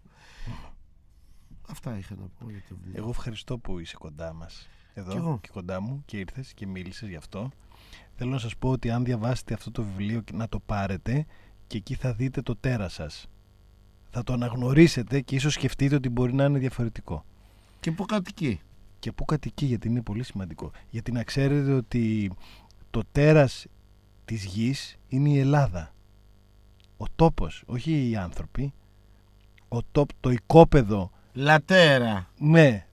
αυτά είχα να πω για το βιβλίο Εγώ ευχαριστώ που είσαι κοντά μας. Εδώ Κι εγώ. και κοντά μου και ήρθες και μίλησες γι' αυτό. Θέλω να σας πω ότι αν διαβάσετε αυτό το βιβλίο και να το πάρετε και εκεί θα δείτε το τέρας σας. Θα το αναγνωρίσετε και ίσως σκεφτείτε ότι μπορεί να είναι διαφορετικό. και που κατοικεί Και πού κατοικεί, γιατί είναι πολύ σημαντικό. Γιατί να ξέρετε ότι το τέρας της γης είναι η Ελλάδα. Ο τόπος, όχι οι άνθρωποι. Ο τόπ, το οικόπεδο, λατέρα ναι,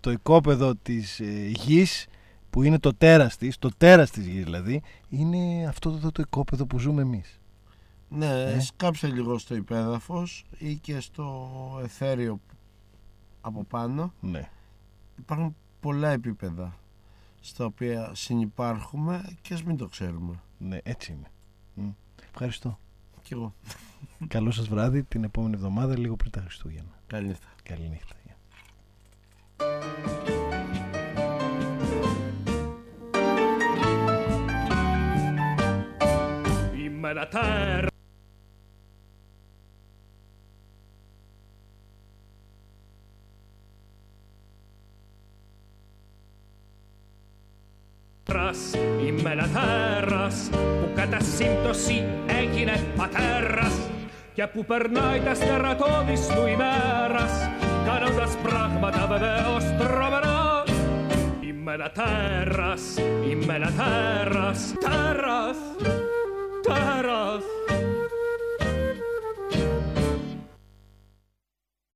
το οικόπεδο της ε, γης που είναι το τέρας της, το τέρας της γης δηλαδή, είναι αυτό εδώ το οικόπεδο που ζούμε εμείς. Ναι, Ε. σκάψε λίγο στο υπέδαφος ή και στο εθέριο από πάνω. Ναι. Υπάρχουν πολλά επίπεδα στα οποία συνυπάρχουμε και ας μην το ξέρουμε. Ναι, έτσι είναι. Μ. Ευχαριστώ. Κι εγώ. Καλό σας βράδυ την επόμενη εβδομάδα, λίγο πριν τα Χριστούγεννα. Καλή νύχτα. Καληνύχτα. Γεια. Είμαι la terra. Είμαι ένα τέρας που κατά σύμπτωση έγινε πατέρας και που περνάει τα στερατώδης του ημέρας κάνοντας πράγματα βεβαίως τρομερά Είμαι ένα τέρας, είμαι ένα τέρας, τέρας, τέρας